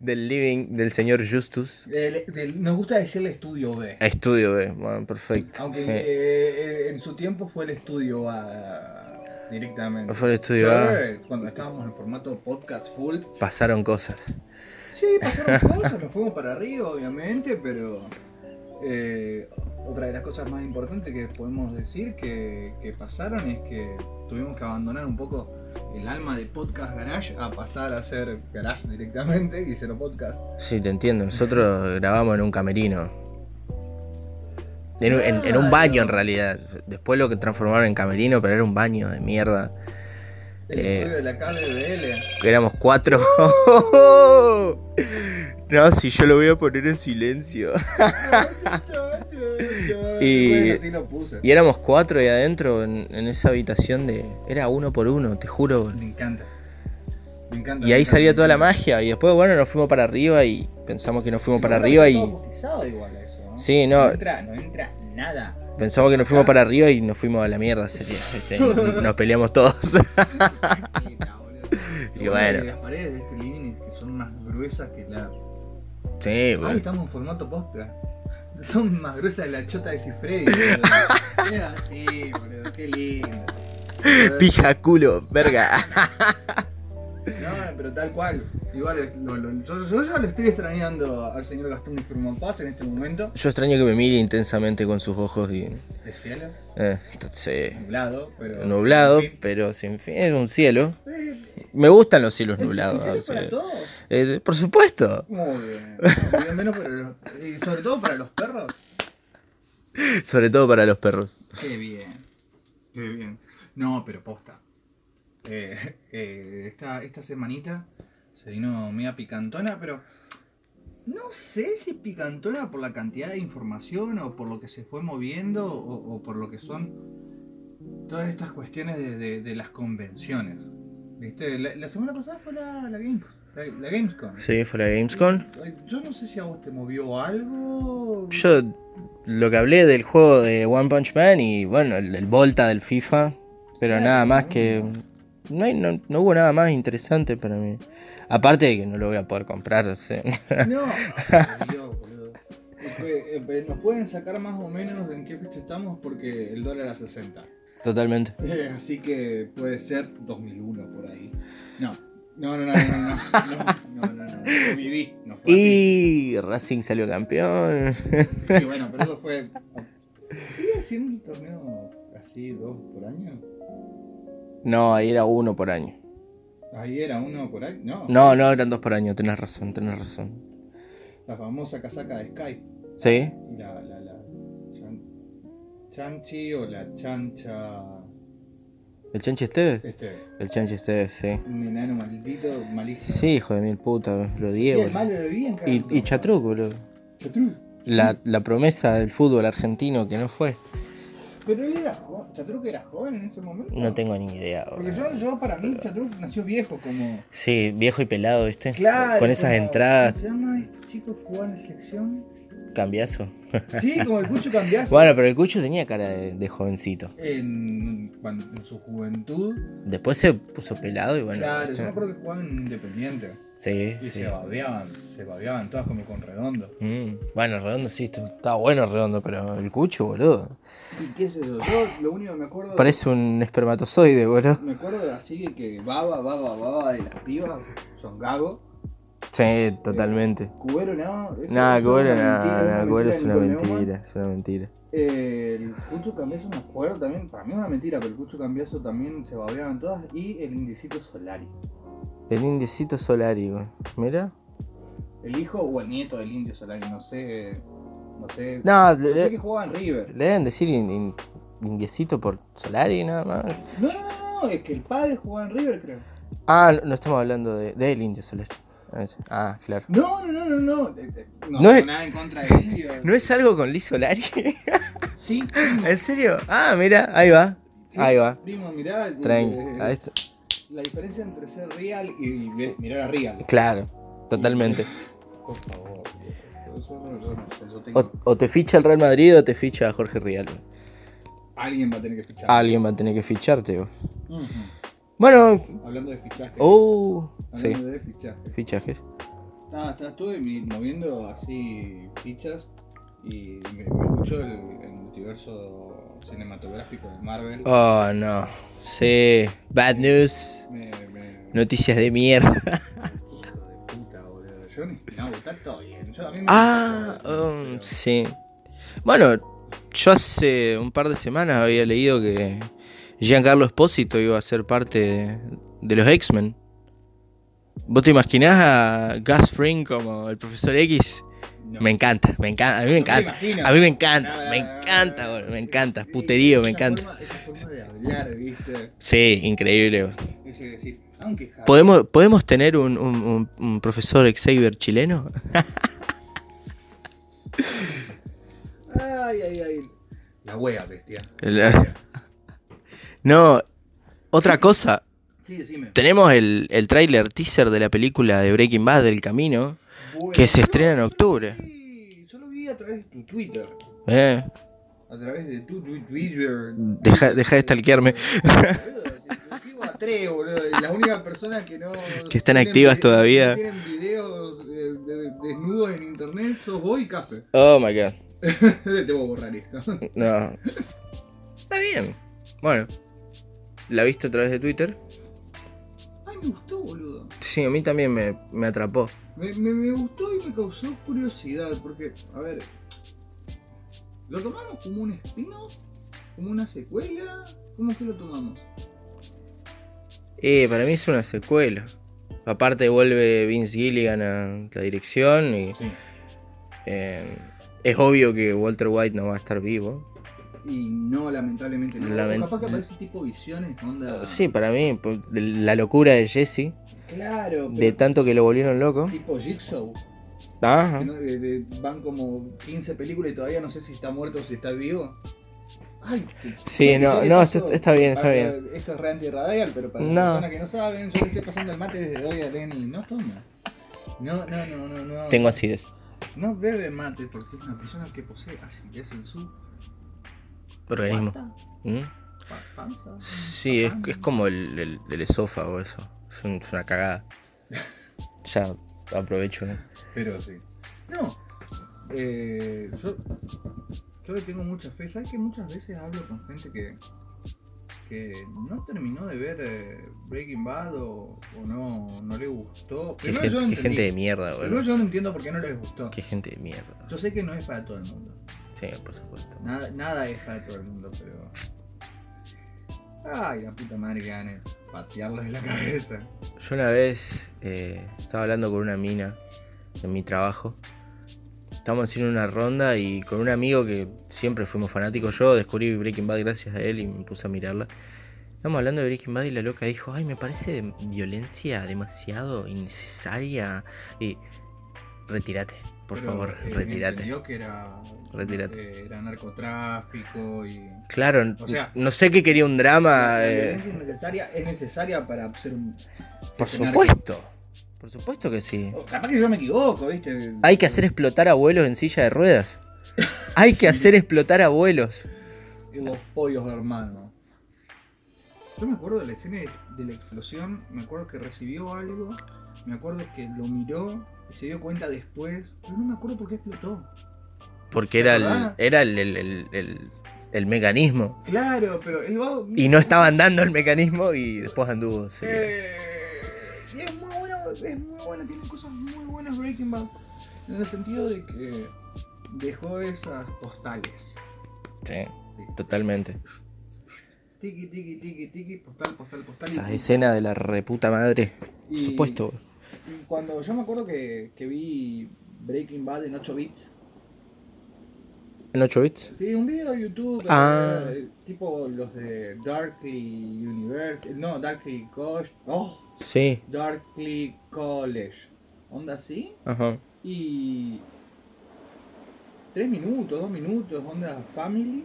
Del living del señor Justus. Del- nos gusta decirle estudio B. Estudio B, bueno, perfecto. Aunque sí. eh, en su tiempo fue el estudio A directamente. Fue el estudio A. Cuando estábamos en formato podcast full. Pasaron cosas. Sí, pasaron cosas, nos fuimos para arriba, obviamente, pero eh, otra de las cosas más importantes que podemos decir que, que pasaron es que tuvimos que abandonar un poco el alma de podcast garage a pasar a ser garage directamente y cero podcast. Sí, te entiendo. Nosotros grabamos en un camerino. En, un- en- en un baño en realidad. Después lo que transformaron en camerino, pero era un baño de mierda. Eh. de la éramos cuatro. No, si yo lo voy a poner en silencio. Y-. Y éramos cuatro ahí adentro en, en esa habitación de. Era uno por uno, te juro. Me encanta. Me encanta. Y ahí salía toda la magia. Y después, bueno, nos fuimos para arriba y pensamos que nos fuimos para arriba y todo bautizado igual eso, ¿no? Sí, no. No entra, no entra nada. Pensamos que nos fuimos para arriba y nos fuimos a la mierda, sería. ¿viste? Nos peleamos todos. Y bueno. Las paredes de este living que son más gruesas que la. Sí, Ahí bueno. estamos en formato podcast. Son más gruesas de la chota de Cifredi. así, boludo. Qué lindo. Pija culo, verga. No, pero tal cual. Igual, es- lo- lo- yo, yo ya lo estoy extrañando al señor Gastón Firman Paz en este momento. Yo extraño que me mire intensamente con sus ojos y. De cielo, Eh, entonces, nublado, pero. nublado, fin. pero sin fin, es un cielo. Eh, Me gustan los cielos ¿en nublados. serio o sea, para todos? eh, por supuesto. Muy bien. Bien, menos para los- y sobre todo para los perros. Sobre todo para los perros. Qué bien. Qué bien. No, pero posta. Eh, eh, esta, esta semanita se vino media picantona, pero no sé si picantona por la cantidad de información o por lo que se fue moviendo o, o por lo que son todas estas cuestiones de, de- de las convenciones. ¿Viste? La, la semana pasada fue la, la, Games- la, la Gamescom. Sí, fue la Gamescom. Yo no sé si a vos te movió algo. Yo lo que hablé del juego de One Punch Man y bueno, el, el Volta del FIFA, pero nada más que... No, hay- no, no hubo nada más interesante para mí. Aparte de que no lo voy a poder comprar. o sea. No, Dios, boludo. Que, eh, Nos pueden sacar más o menos en qué fecha estamos porque el dólar a 60. Totalmente. Eh, Así que puede ser 2001 por ahí. No, no, no, no, no, no, no, no, no, no, no, Y Racing salió campeón. Sí, bueno, pero eso fue. ¿Sigue haciendo el torneo así dos por año? No, ahí era uno por año. Ahí era uno por año. No, No, no, eran dos por año, tenés razón, tenés razón. la famosa casaca de Skype. ¿Sí? Y la, la, la chan- chanchi o la chancha. ¿El Chanchi Esteves? Este, El Chanchi Esteves, sí. un enano maldito, malísimo. Sí, hijo de mil puta, lo Sí, odié, el malo de bien, Y, y Chatruc, boludo. Chatruc. La, la promesa del fútbol argentino que no fue. Pero él era joven. Chatruc era joven en ese momento. No tengo ni idea, Porque yo, yo para mí, Chatruc nació viejo, como. Sí, viejo y pelado, ¿viste? Claro. Con esas entradas, ¿Cómo se llama este chico que en la selección? Cambiazo. Sí, como el Cucho Cambiazo. Bueno, pero el Cucho tenía cara de, de jovencito. En, cuando- en su juventud. Después se puso pelado y bueno. claro, yo me acuerdo que jugaban en Independiente. Sí, Y sí. se babeaban, se babeaban todas como con redondo. Mm, Bueno, redondo sí, está- estaba bueno redondo, pero el Cucho, boludo. ¿Y qué sé yo? Yo lo único que me acuerdo. Parece un espermatozoide, boludo. Me acuerdo de así de que baba, baba, baba de las pibas son gago. Sí, totalmente. Cubero no. eso- Nada, eso Cubero, nada, mentira, nada, Cubero de es una mentira, es una mentira. Eh, el Cucho Cambiazo me acuerdo también, para mí es una mentira, pero el Cucho Cambiazo también se babeaban todas. Y el Indicito Solari. El indicito Solari, güey. Mira. El hijo o el nieto del Indio Solari, no sé. No sé. No, sé que jugaba en River. le deben decir in- in- indiecito por Solari nada más. No, no, no, no, es que el padre jugaba en River, creo. Ah, no, no estamos hablando de, del indio Solari. Ah, claro. No, no, no, no, no. eh, eh, No, No tengo es- nada en contra Indio. ¿No es algo con Liz Solari? Sí, ¿En serio? Ah, mira, ahí va. sí, Ahí va. Primo, mirá. eh, Traen. a esto- La diferencia entre ser real y, mirar a real. Claro, totalmente. Por favor. No- yo no- yo tengo- O, o te ficha el Real Madrid o te ficha Jorge Rial. Alguien va a tener que fichar. Alguien va a tener que ficharte. Bueno, Hablando de fichaje. uh, sí, Hablando de fichaje. fichajes. Estaba, estaba- estuve moviendo así fichas y me, me escuchó el, el multiverso cinematográfico de Marvel. Oh, no. Sí. Bad news. Me, me, Noticias de mierda. Hijo de puta, boludo. Yo ni. No, está todo bien. Yo, a mí me Ah, um, pero- sí. Bueno, yo hace un par de semanas había leído que Giancarlo Espósito iba a ser parte de, de los X-Men. ¿Vos te imaginás a Gus Fring como el profesor X? No. Me encanta, me encanta, a mí me No me encanta. imagino. A mí me encanta, No, me encanta, me encanta. Esa Puterío, me forma- encanta. Esa forma de hablar, ¿viste? Sí, increíble. decir, aunque ¿Podemos, ¿podemos tener un, un- un- un profesor Xavier chileno? Ay, ay, ay. La wea, bestia. El- No, otra cosa. Sí, decime. Tenemos el, el tráiler teaser de la película de Breaking Bad del camino. Bueno, que se estrena en octubre. vi- Yo lo vi a través de tu Twitter. Eh, A través de tu tu- Twitter. Deja- deja de stalkearme. Tres, boludo. Las únicas personas que no. Que están tienen activas todavía. que Tienen videos de, de- desnudos en internet, sos vos y Café. oh my god. Te voy a borrar esto. No. Está bien. Bueno. ¿La viste a través de Twitter? Ay, me gustó, boludo. Sí, a mí también me, me atrapó. Me, me, me gustó y me causó curiosidad, porque, a ver, ¿lo tomamos como un spin-off? ¿Como una secuela? ¿Cómo es que lo tomamos? Eh, para mí es una secuela. Aparte vuelve Vince Gilligan a la dirección y Sí. eh, es obvio que Walter White no va a estar vivo. Y no, lamentablemente no. Lament- capaz que aparece tipo visiones, onda. Sí, para mí, por la locura de Jesse, Claro, pero de tanto que lo volvieron loco. tipo Jigsaw. Ajá. que no- de- de- van como 15 películas y todavía no sé si está muerto o si está vivo. Ay, Sí, no, ¿qué le no, esto- está bien, está Para- bien. Esto es re antirradial, pero para las No. personas que no saben, yo le estoy pasando el mate desde hoy a Lenny. No toma. No, no, no, no, no. Tengo acidez. No bebe mate porque es una persona que posee acidez en su Organismo. ¿Mm? panza. Sí, es, es como el, el- el esófago eso. Es, un- es una cagada. Ya aprovecho. ¿no? Pero sí. No. Eh, yo, yo le tengo mucha fe. ¿Sabes que muchas veces hablo con gente que, que no terminó de ver eh, Breaking Bad o, o no, no le gustó? Qué, gente de mierda, boludo. yo no entiendo por qué no les gustó. Qué gente de mierda. Yo sé que no es para todo el mundo. Sí, por supuesto. Nada, nada es para todo el mundo, pero. Ay, la puta madre que gane. Patearlos en la cabeza. Yo una vez eh, estaba hablando con una mina en mi trabajo. Estábamos haciendo una ronda y con un amigo que siempre fuimos fanáticos. Yo descubrí Breaking Bad gracias a él y me puse a mirarla. Estamos hablando de Breaking Bad y la loca dijo, ay, me parece violencia demasiado innecesaria. Y retírate, por Pero, favor, eh, retírate. que era. Retírate. era narcotráfico y. Claro, O sea, no sé qué quería un drama. La eh, es necesaria, es necesaria para ser un. por supuesto, por supuesto que sí. O capaz que yo me equivoco, ¿viste? Hay que hacer explotar abuelos en silla de ruedas. Hay que hacer explotar abuelos. Los pollos hermanos. Yo me acuerdo de la escena de, de la explosión, me acuerdo que recibió algo, me acuerdo que lo miró y se dio cuenta después, pero no me acuerdo por qué explotó. Porque era el, ¿Verdad? era el, el- el- el- mecanismo. Claro, pero el vago. Y no estaban dando el mecanismo y después anduvo. sí. Eh, y es muy buena, es muy buena, tiene cosas muy buenas Breaking Bad. En el sentido de que dejó esas postales. Sí, Sí. totalmente. Tiki, tiki, tiki, tiki, postal, postal, postal. y Esa punto. escena de la reputa madre. Por Y- supuesto. y Cuando yo me acuerdo que, que vi Breaking Bad en 8 bits. ¿En 8 bits? Sí, un video de YouTube. Ah. eh, tipo los de Darkly Universe. No, Darkly College. Oh, Sí. Darkly College. Onda así. Ajá. Y. Tres minutos, dos minutos, onda Family.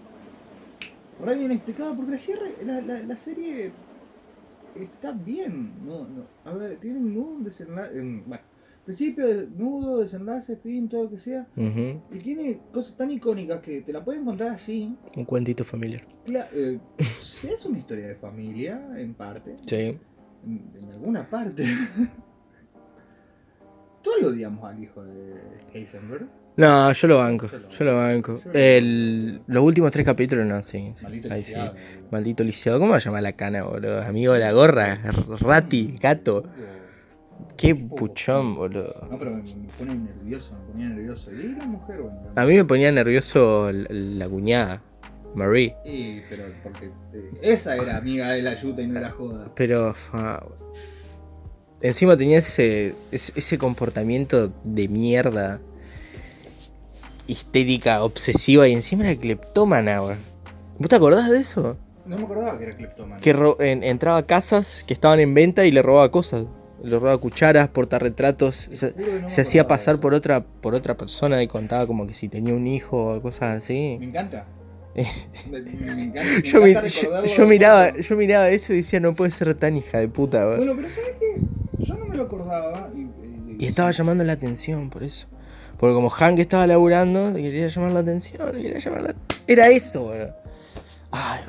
Re bien explicado, porque la, cierre- la, la, la serie está bien. No, no. A ver, tiene un desenlace. en- Bueno, principio, nudo, desenlace, fin, todo lo que sea. Y tiene cosas tan icónicas que te la pueden contar así. Un cuentito familiar. Cla- eh, es una historia de familia, en parte. Sí. En, en alguna parte. todos lo odiamos al hijo de Heisenberg. No, yo lo banco, Yo lo- yo lo banco. yo lo- El, los últimos tres capítulos no, sí. sí, Maldito ahí lisiado. Maldito lisiado. ¿Cómo se llama la cana, boludo? Amigo de la gorra, rati, gato. Qué puchón, boludo. No, pero me, me pone nervioso, me ponía nervioso. Y la mujer, bueno. A mí me ponía nervioso la, la cuñada, Marie. Y, pero porque eh, esa era amiga de la yuta y no la joda. Pero, fa, encima tenía ese, ese, comportamiento de mierda, histérica, obsesiva, y encima era cleptómana, weón. ¿Vos te acordás de eso? No me acordaba que era cleptómano. Que en- entraba a casas que estaban en venta y le robaba cosas. Le robaba cucharas, portarretratos. Se, no se hacía pasar por otra, por otra persona y contaba como que si tenía un hijo o cosas así. Me encanta. Me, me- me encanta. me Yo, encanta miraba, yo miraba eso y decía, no puede ser tan hija de puta. weón". Bueno, pero ¿sabes qué? Yo no me lo acordaba. Y, y- Y estaba llamando la atención por eso. Porque como Hank estaba laburando, quería llamar la atención, quería llamar la... Era eso, weón. Ay,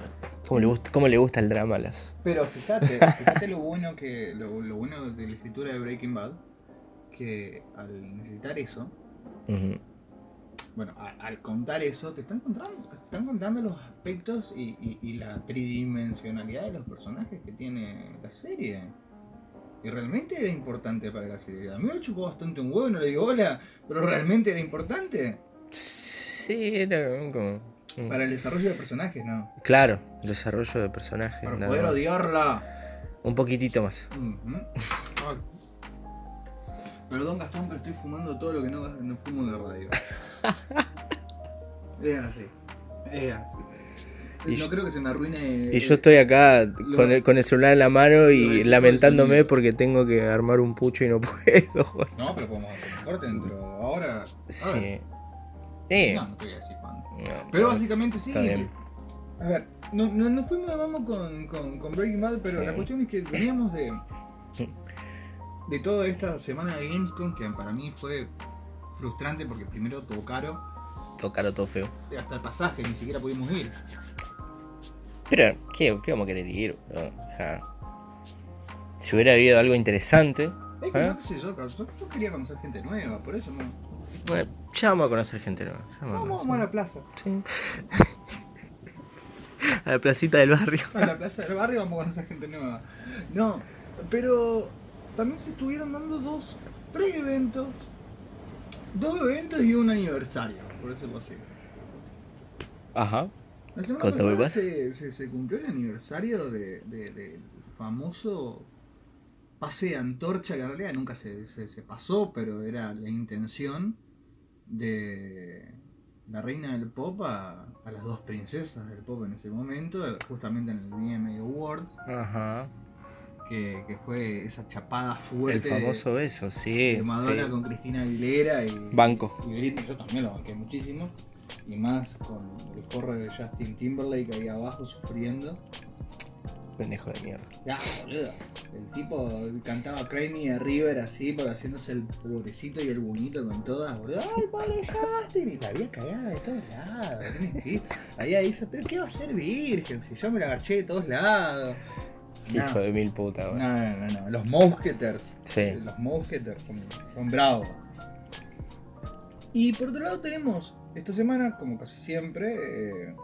cómo le gusta, cómo le gusta el drama a las... Pero fíjate, fíjate lo bueno que lo, lo bueno de la escritura de Breaking Bad, que al necesitar eso, bueno, a- al contar eso, te están contando, te están contando los aspectos y, y- y la tridimensionalidad de los personajes que tiene la serie. Y realmente era importante para la serie. A mí me chupó bastante un huevo, no le digo hola, pero realmente era importante Sí, era como... para el desarrollo de personajes, ¿no? Claro, desarrollo de personajes. Para poder más. odiarla. Un poquitito más. Perdón Gastón, pero estoy fumando todo lo que no, no fumo en la radio. es así. Es así. Y no yo- creo que se me arruine. Y yo estoy acá lo- con el, con el celular en la mano y lamentándome porque tengo que armar un pucho y no puedo. No, pero podemos hacer un corte dentro. Ahora. Sí. Eh, No, no te voy a decir cuándo. No, Pero no. básicamente sí. Está bien. A ver, no, no, no fuimos de vamos con, con, con Breaking Bad, pero Sí. la cuestión es que veníamos de. de toda esta semana de Gamescom que para mí fue frustrante porque primero todo caro. Todo caro, todo feo. hasta el pasaje, ni siquiera pudimos ir. Pero, ¿qué, qué vamos a querer ir? Si hubiera habido algo interesante, Es que ¿Eh? no sé, yo quería conocer gente nueva, por eso no. Bueno, ya vamos a conocer gente nueva. ya vamos a Vamos, conocer. vamos a la plaza. Sí. a la placita del barrio. A la plaza del barrio vamos a conocer gente nueva. No, pero también se estuvieron dando dos, tres eventos. Dos eventos y un aniversario, por decirlo así. Ajá. La semana Contame pasada más. se, se, se cumplió el aniversario de, de- del famoso pase de antorcha, que en realidad nunca se, se, se pasó, pero era la intención de la reina del pop a, a las dos princesas del pop en ese momento, justamente en el VMA Awards, Ajá. que, que fue esa chapada El fuerte famoso beso, sí. de Madonna sí. con Cristina Aguilera y, Banco. y Britney, yo también lo banqué muchísimo. Y más con el porro de Justin Timberlake ahí abajo sufriendo. Pendejo de mierda. Ya, boludo. El tipo cantaba Crazy de River así, porque haciéndose el pobrecito y el bonito con todas, boludo. Ay, vale, Justin. Y la había cagada de todos lados. ir. Ahí dice, pero ¿qué va a ser virgen? Si yo me la agarché de todos lados. No. hijo de mil puta, No, weón. no, no, no. Los Mousketers. Sí. Los Mousketers son, son bravos. Y por otro lado tenemos, esta semana, como casi siempre, eh,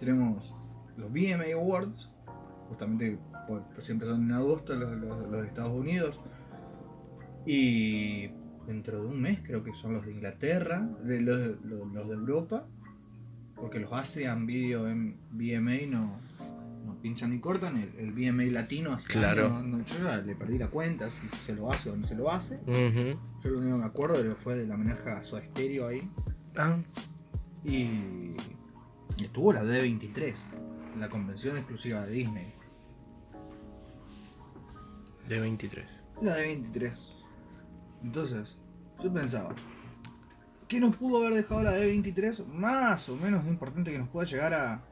tenemos los VMA Awards, justamente por, siempre son en agosto los, los- los de Estados Unidos. Y dentro de un mes creo que son los de Inglaterra, de los, los- los de Europa, porque los ASEAN Video en VMA no, no pinchan ni cortan, el, el VMA latino hace Claro. no- yo ya le perdí la cuenta si se lo hace o no se lo hace. Yo lo único que me acuerdo de fue de la homenaje a Soda Stereo ahí. Ah, Y estuvo la D23, la convención exclusiva de Disney. De 23. La D23. Entonces, yo pensaba, ¿qué nos pudo haber dejado la D23? Más o menos importante que nos pueda llegar a...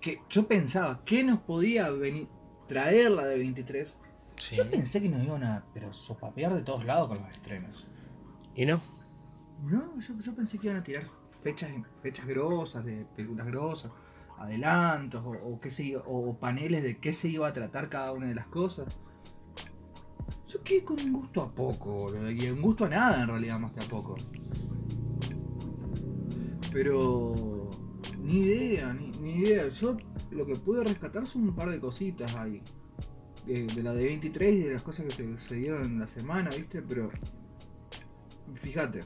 que Yo pensaba, ¿qué nos podía venir traer la D23? Sí. Yo pensé que nos iban a pero sopapear de todos lados con los estrenos. ¿Y no? No, yo, yo pensé que iban a tirar fechas, fechas grosas, de películas grosas, adelantos, o, o qué se o paneles de qué se iba a tratar cada una de las cosas. Yo quedé con un gusto a poco, Y un gusto a nada en realidad, más que a poco. Pero. Ni idea, ni, ni idea. Yo lo que pude rescatar son un par de cositas ahí. Eh, de, la de 23 y de las cosas que se, se dieron en la semana, ¿viste? Pero. Fíjate.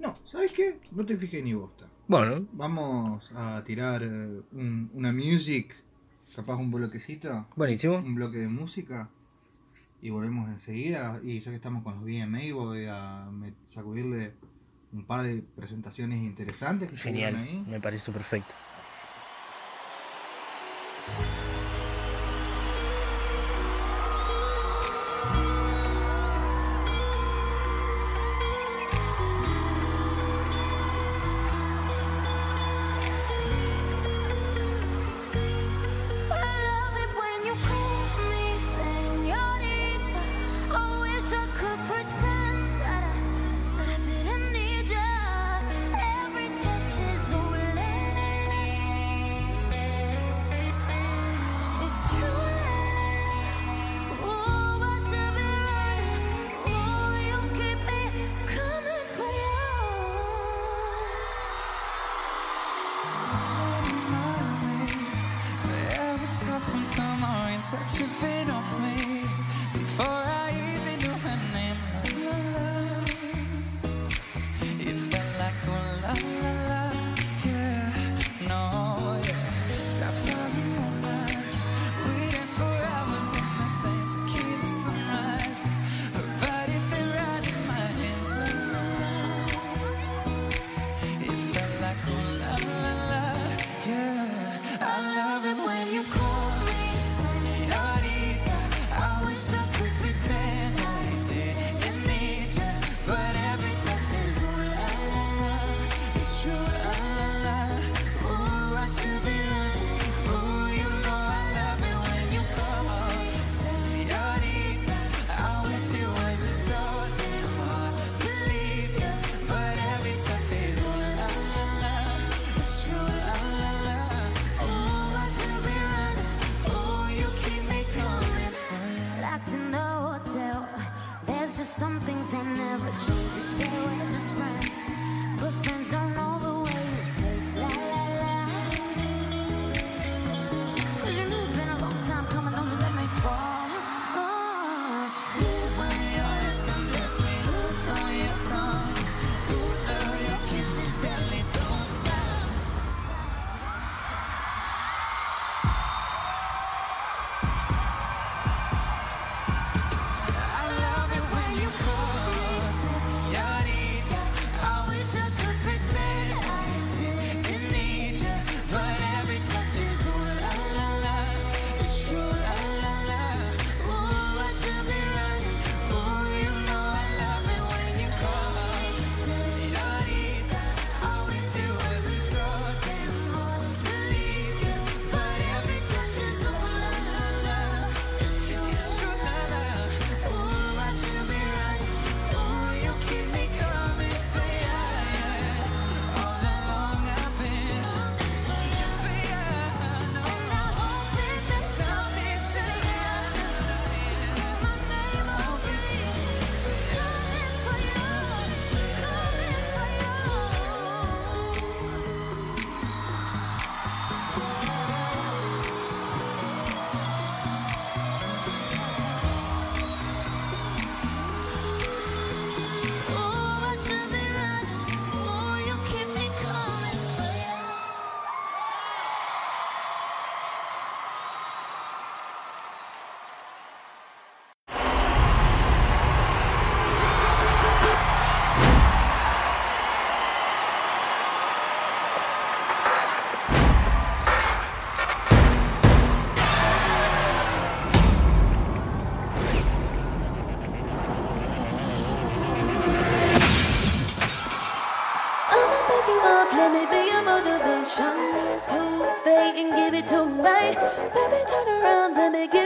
No, ¿sabes qué? No te fijé ni bosta. Bueno. Vamos a tirar eh, un, una music, capaz un bloquecito. Buenísimo. Un bloque de música y volvemos enseguida. Y ya que estamos con los VMA, voy a sacudirle un par de presentaciones interesantes. Que Genial, ahí. me parece perfecto. baby, turn around, let me give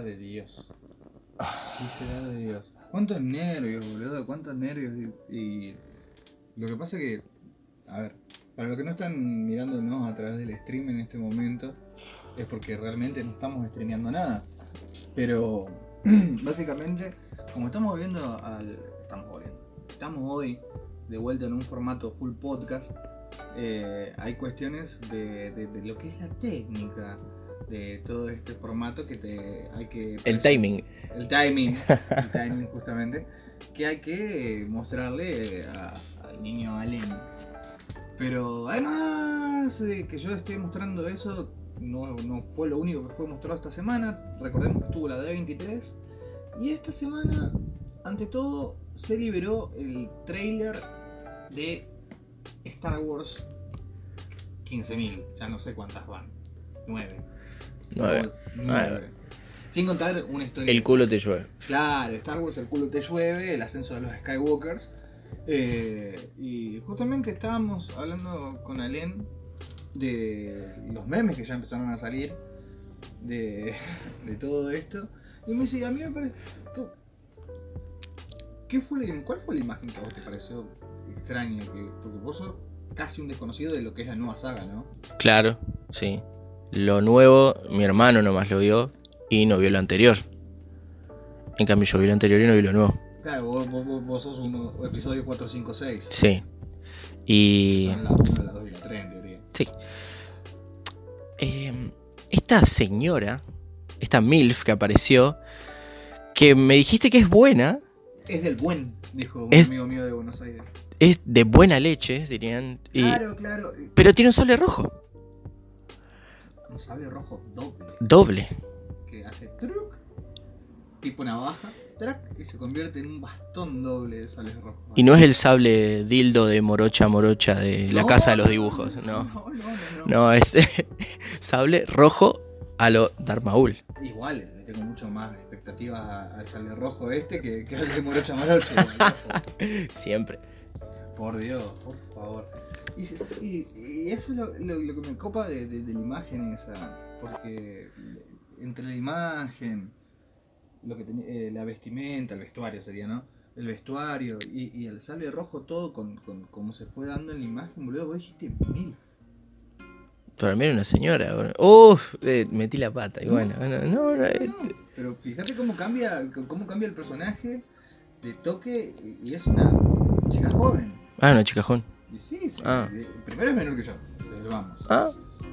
de Dios. Sí será de Dios. Cuántos nervios, boludo, cuántos nervios. Y, lo que pasa que, a ver, para los que no están mirándonos a través del stream en este momento, es porque realmente no estamos estreneando nada. Pero, básicamente, como estamos viendo al... Estamos volviendo. Estamos hoy de vuelta en un formato full podcast. eh, hay cuestiones de lo que es la técnica de todo este formato que te hay que El timing. el timing, el timing justamente, que hay que mostrarle a- al niño Allen. Pero además de que yo esté mostrando eso, no, no fue lo único que fue mostrado esta semana. Recordemos que estuvo la D23. Y esta semana, ante todo, se liberó el trailer de Star Wars 15.000. Ya no sé cuántas van. 9. Nueve. Nueve. Sin contar una historia. El culo te llueve. Claro, Star Wars, el culo te llueve, el ascenso de los Skywalkers. Eh, y justamente estábamos hablando con Alen de los memes que ya empezaron a salir de, de todo esto. Y me dice, a mí me parece... ¿qué- ¿Qué fue la- ¿Cuál fue la imagen que a vos te pareció extraña? Que, porque vos sos casi un desconocido de lo que es la nueva saga, ¿no? Claro, sí. Lo nuevo, mi hermano nomás lo vio y no vio lo anterior. En cambio, yo vi lo anterior y no vi lo nuevo. Claro, vos, vos- vos- vos sos un episodio 4, 5, 6. Sí. Y. Son la 1, la 2 y la 3 en teoría. Sí. Eh, esta señora, esta MILF que apareció, que me dijiste que es buena, Es del buen, dijo un Es- amigo mío de Buenos Aires. es de buena leche, dirían. y- Claro, claro. pero tiene un sable rojo, Un sable rojo doble doble. que hace truc, tipo navaja, trac, y se convierte en un bastón doble de sables rojos. Y no es el sable dildo de Morocha Morocha de la No, casa de los dibujos, no. No, no, no. no. Es sable rojo a lo Darmaul. Igual, le tengo mucho más expectativas al sable rojo este que, que al de Morocha Morocha. Siempre. Por Dios, por favor. Y, y- y eso es lo, lo- lo que me copa de, de- de la imagen esa. Porque entre la imagen, lo que tenía- eh, la vestimenta, el vestuario sería, ¿no? El vestuario y, y el sable rojo, todo con, con como se fue dando en la imagen, boludo. Vos dijiste mil. Para mí era una señora. bueno. Uf, eh, metí la pata. Y bueno, no, no, eh, No, pero fíjate cómo cambia, cómo cambia el personaje de toque y- es una chica joven. Ah, una chicajón. Y sí, sí, Ah. primero es menor que yo, vamos. Ah,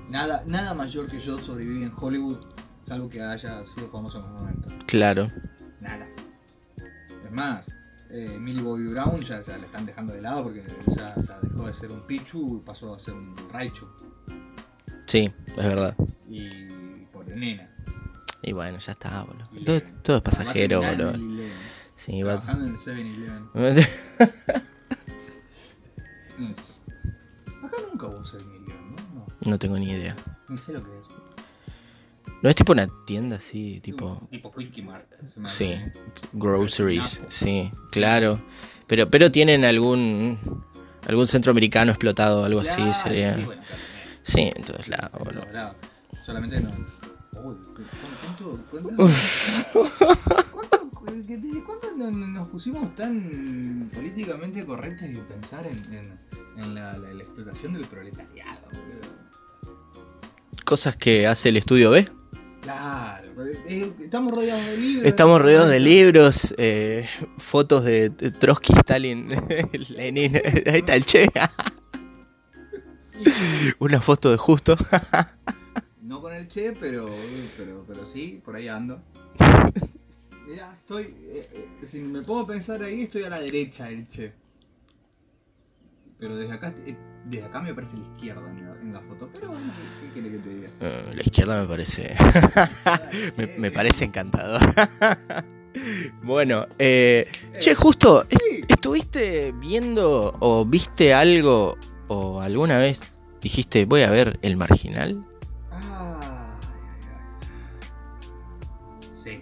Nada, nada mayor que yo sobrevive en Hollywood, salvo que haya sido famoso en los 90. claro. Nada. Es más, eh, Millie Bobby Brown ya, ya la están dejando de lado porque ya, ya dejó de ser un Pichu y pasó a ser un Raichu. Sí, es verdad. Y por nena. Y bueno, ya está, boludo. Todo, es pasajero, boludo. en el Eleven, Sí, va. Trabajando en el 7-Eleven. Es- Acá nunca hubo 7-Eleven, ¿no? ¿no? No tengo ni idea. Ni sé lo que es. No es tipo una tienda así, tipo. Tipo Quickie Mart. Sí, groceries. Sí, claro. Pero, pero tienen algún. algún centroamericano explotado, algo así Claro, sería. sí, bueno, claro. Sí, en todos lados, lados. Solamente no. Uy, ¿cuánto, cuánto, cuánto, cu- ¿Desde cuándo no- no- nos pusimos tan políticamente correctos y pensar en, en, en la, la- la explotación del proletariado? boludo? Cosas que hace el estudio B. Claro, eh, estamos rodeados de libros. Estamos rodeados de libros, eh, fotos de de Trotsky, Stalin, Lenin. Ahí está el Che. Una foto de justo. No con el Che, pero, pero, pero sí, por ahí ando. Mirá, estoy. eh, eh, si me puedo pensar ahí, estoy a la derecha del Che. Pero desde acá, eh, desde acá me parece la izquierda en la, en la foto. Pero bueno, ¿qué, qué quiere que te diga? Eh, la izquierda me parece. me, parece encantador. bueno, eh, che, justo, est-. ¿estuviste viendo o viste algo o alguna vez dijiste voy a ver el marginal? Ay, ay, ay. Sí,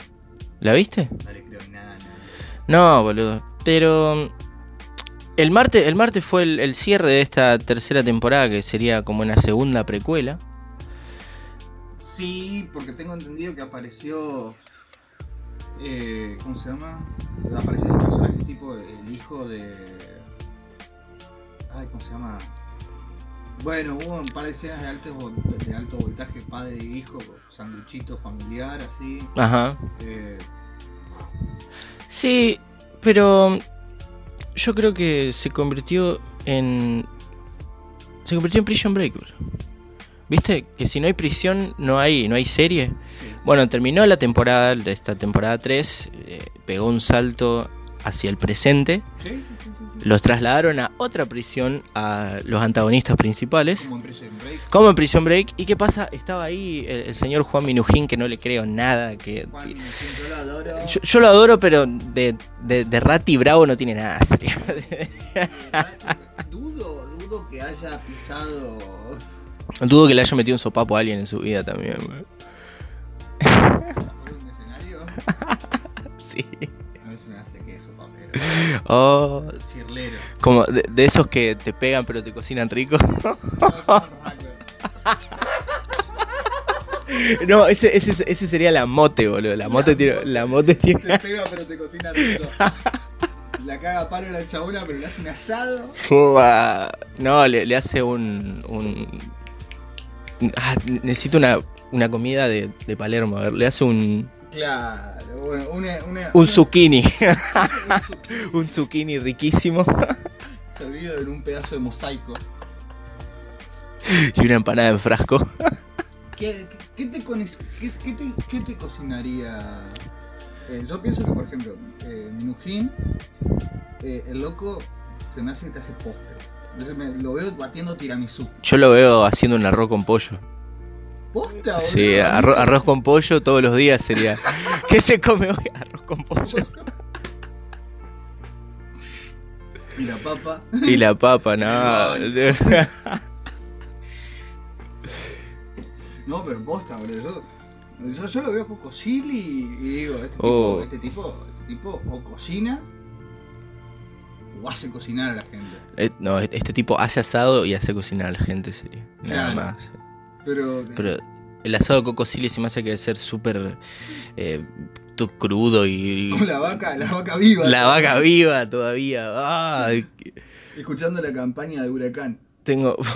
¿La viste? no le creo nada, nada. No, boludo. Pero el martes, el martes fue el, el cierre de esta tercera temporada que sería como una segunda precuela. Sí, porque tengo entendido que apareció. Eh, ¿Cómo se llama? Apareció un personaje tipo el hijo de. Ay, ¿cómo se llama? Bueno, hubo un par de escenas de alto, de alto voltaje, padre e hijo, sanguchito familiar, así. Ajá. Eh, Sí, pero yo creo que se convirtió en. Se convirtió en Prison Break. ¿Viste? Que si no hay prisión, no hay, no hay serie. sí. Bueno, terminó la temporada, esta temporada 3, eh, pegó un salto hacia el presente. Sí. Los trasladaron a otra prisión a los antagonistas principales. Como en Prison Break. Como en Prison Break. ¿Y qué pasa? Estaba ahí el, el señor Juan Minujín, que no le creo nada. que Juan Minujín, yo lo adoro. yo, yo lo adoro, pero de, de, de Rati Bravo no tiene nada. serio. Dudo, dudo que haya pisado. Dudo que le haya metido un sopapo a alguien en su vida también. güey. por un escenario. Sí. Oh, Chirlero. como de, de esos que te pegan pero te cocinan rico. No, ese, ese, ese sería la mote, boludo. La mote tiene. La mote tiene. Te pega pero te cocina rico. La caga a palo la chabona pero le hace un asado. No, le, le hace un. un ah, necesito una, una comida de, de Palermo. A ver, le hace un. Claro, bueno, una, una, Un zucchini. un zucchini riquísimo. servido en un pedazo de mosaico. y una empanada en frasco. ¿Qué, qué te, cones- qué, qué te, qué te cocinaría? Eh, yo pienso que, por ejemplo, eh, Minujín, eh, el loco se me hace que te hace postre. Entonces me, lo veo batiendo tiramisú. Yo lo veo haciendo un arroz con pollo. ¿Posta, Sí, arro- arroz con pollo todos los días sería. ¿Qué se come hoy? Arroz con pollo. Y la papa. Y la papa, no. No, pero posta, boludo. Yo, yo, yo lo veo con Cosili y, y digo, este tipo, Oh. este tipo, este tipo o cocina o hace cocinar a la gente. Eh, No, este tipo hace asado y hace cocinar a la gente, sería. Nada Claro. más. Pero, Pero el asado de Coco Silly se me hace que debe ser súper eh, crudo y. con la vaca, la vaca viva. La vaca viva todavía. Escuchando la campaña de Huracán. tengo.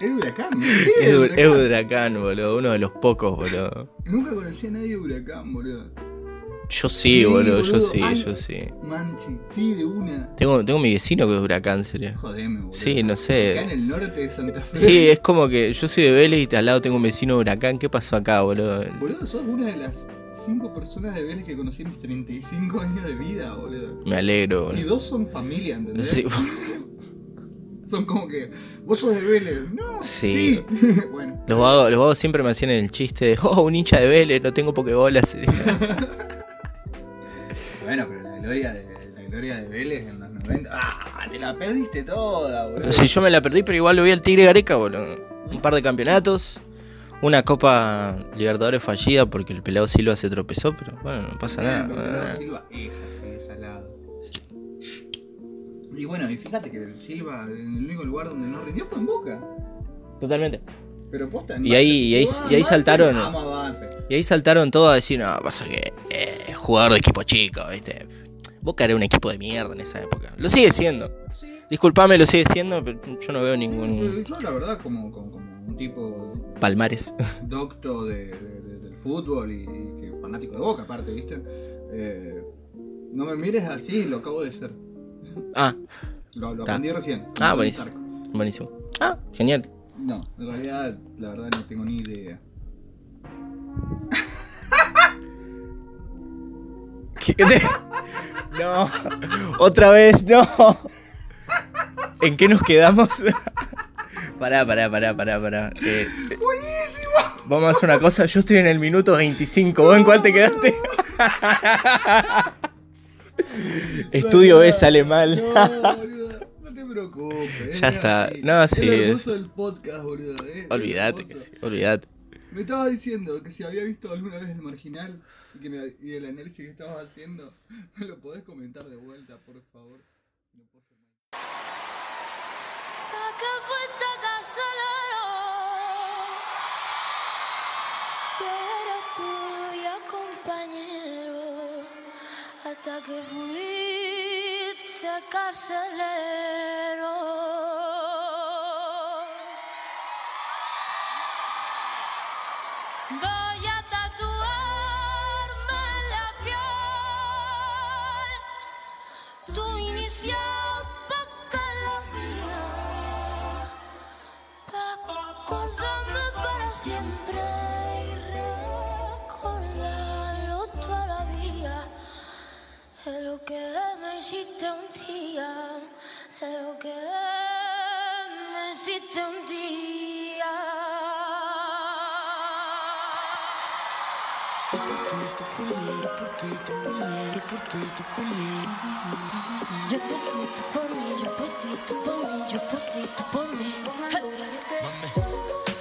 Es Huracán, ¿no? Es, Dur- Huracán. es Huracán, boludo. Uno de los pocos, boludo. Nunca conocí a nadie de Huracán, boludo. Yo sí, Sí, boludo. Yo sí, Ay. yo sí. Manchi, sí, de una. Tengo, tengo mi vecino que es Huracán, sería. Jodeme, boludo. Sí, no Acá en sé. el norte de Santa Fe. Sí, es como que yo soy de Vélez y al lado tengo un vecino de Huracán. ¿Qué pasó acá, boludo? Boludo, sos una de las cinco personas de Vélez que conocí en mis 35 años de vida, boludo. Me alegro, Y boludo. dos son familia, ¿entendés? Sí, Son como que, vos sos de Vélez. No, Sí. sí. bueno, Los vagos, los vagos siempre me hacían el chiste de, oh, un hincha de Vélez, no tengo pokebolas. bueno, pero la gloria de, la gloria de Vélez en los 90. ¡Ah! Te la perdiste toda, boludo. Sí, yo me la perdí, pero igual lo vi al Tigre Gareca, boludo. Un par de campeonatos, una Copa Libertadores fallida porque el pelado Silva se tropezó, pero bueno, no pasa nada. pero nada. Silva es así, es al lado. Y bueno, y fíjate que Silva, el único lugar donde no rindió fue en Boca. Totalmente. Pero posta, Y ahí- y ahí- y ahí saltaron-. Y ahí saltaron todos a decir, no, pasa que eh, jugador de equipo chico, ¿viste? Boca era un equipo de mierda en esa época. Lo sigue siendo. Sí, Disculpame, lo sigue siendo, pero yo no veo ningún yo la verdad como, como, como un tipo palmares. docto de, de- de- del fútbol y, que fanático de Boca aparte, ¿viste? Eh, no me mires así, lo acabo de ser. ah, Lo, aprendí recién. Ah, buenísimo. Buenísimo. Ah, genial. No, en realidad, la verdad no tengo ni idea. ¿Qué te... No, otra vez, no. ¿En qué nos quedamos? Pará, pará, pará, pará, pará. Eh, Buenísimo. Vamos a hacer una cosa, yo estoy en el minuto 25, ¿vos en cuál te quedaste? Estudio B sale mal. No, preocupes. Ya eh, es está. Así. No, sí. El es... del podcast, boludo. ¿eh? Olvídate, que sí, olvídate. Me estabas diciendo que si había visto alguna vez el marginal y, que me, y el análisis que estabas haciendo, me lo podés comentar de vuelta, por favor. No puedo ser Yo era tuya, compañero, hasta que fui pinche carcelero. de lo que me hiciste un día, de lo que me hiciste un día. Yo por ti, tú por mí, yo por ti, tú por mí, yo por ti, tú por mí. Hey.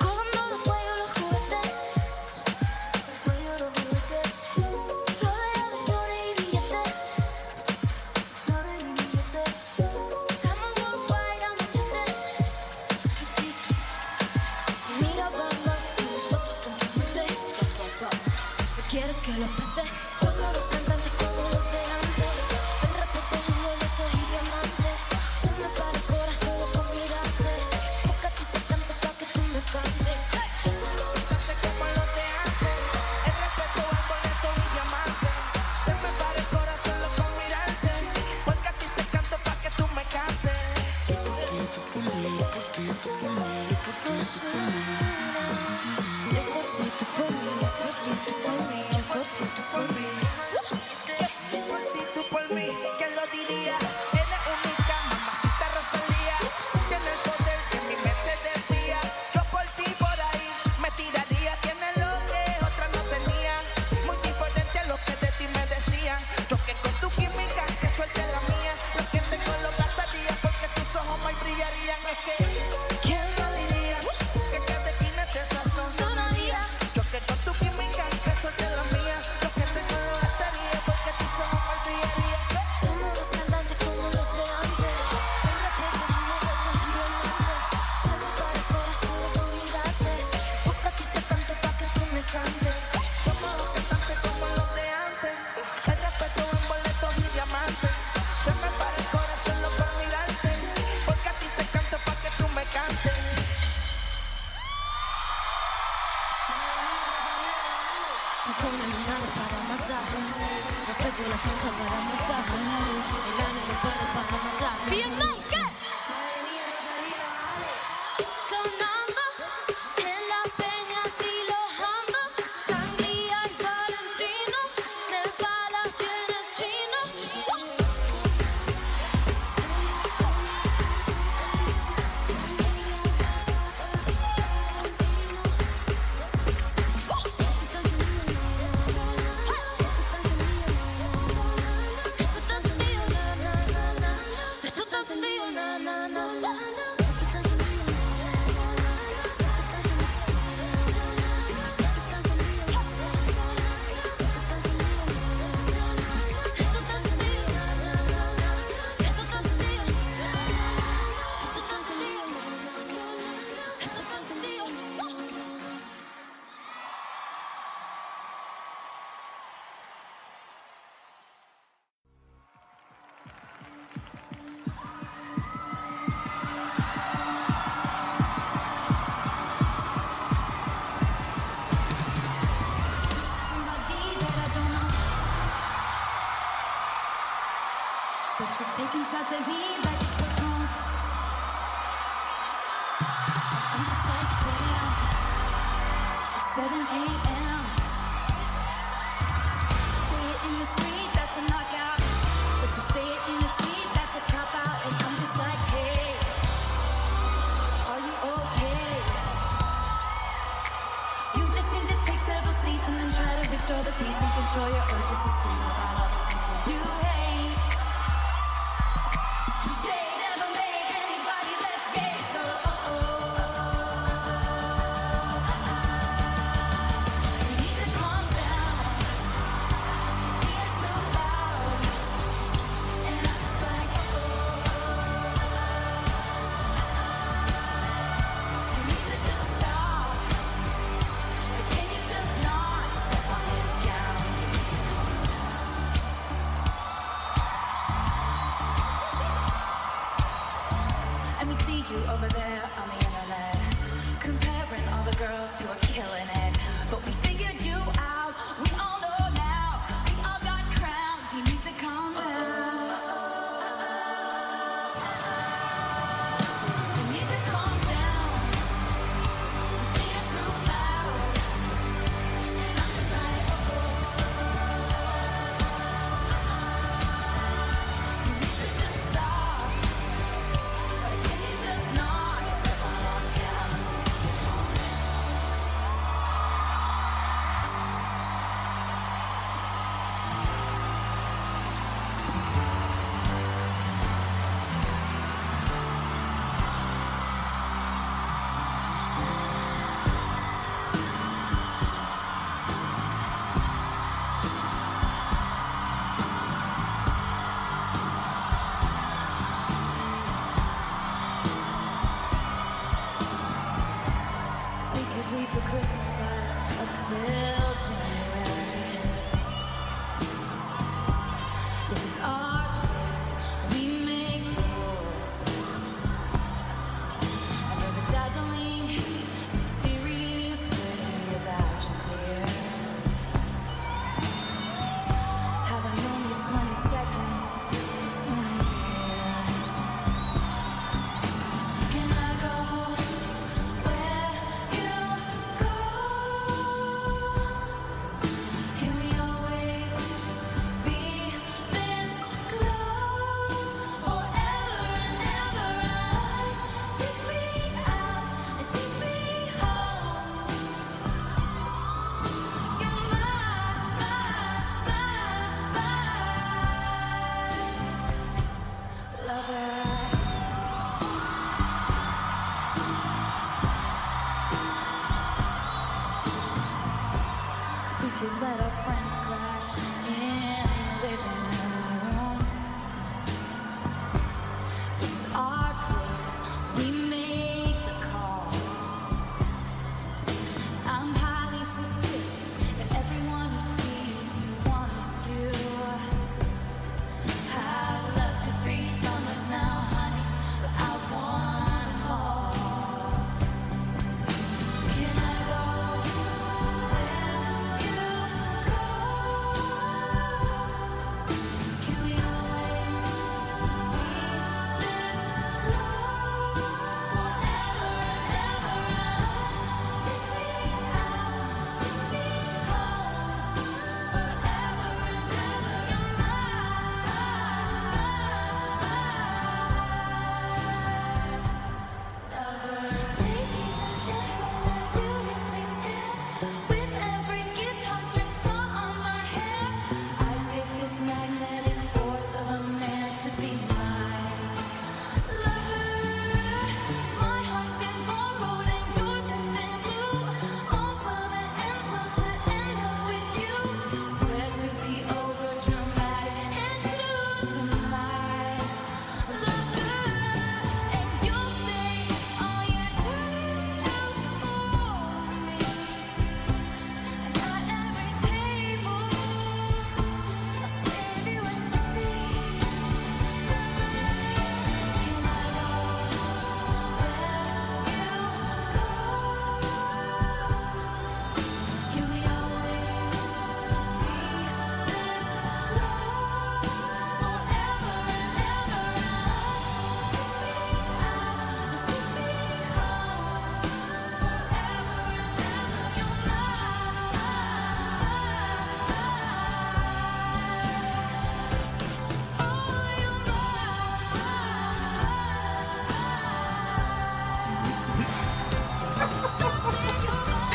all the peace and control your urges to scream about all the things you hate.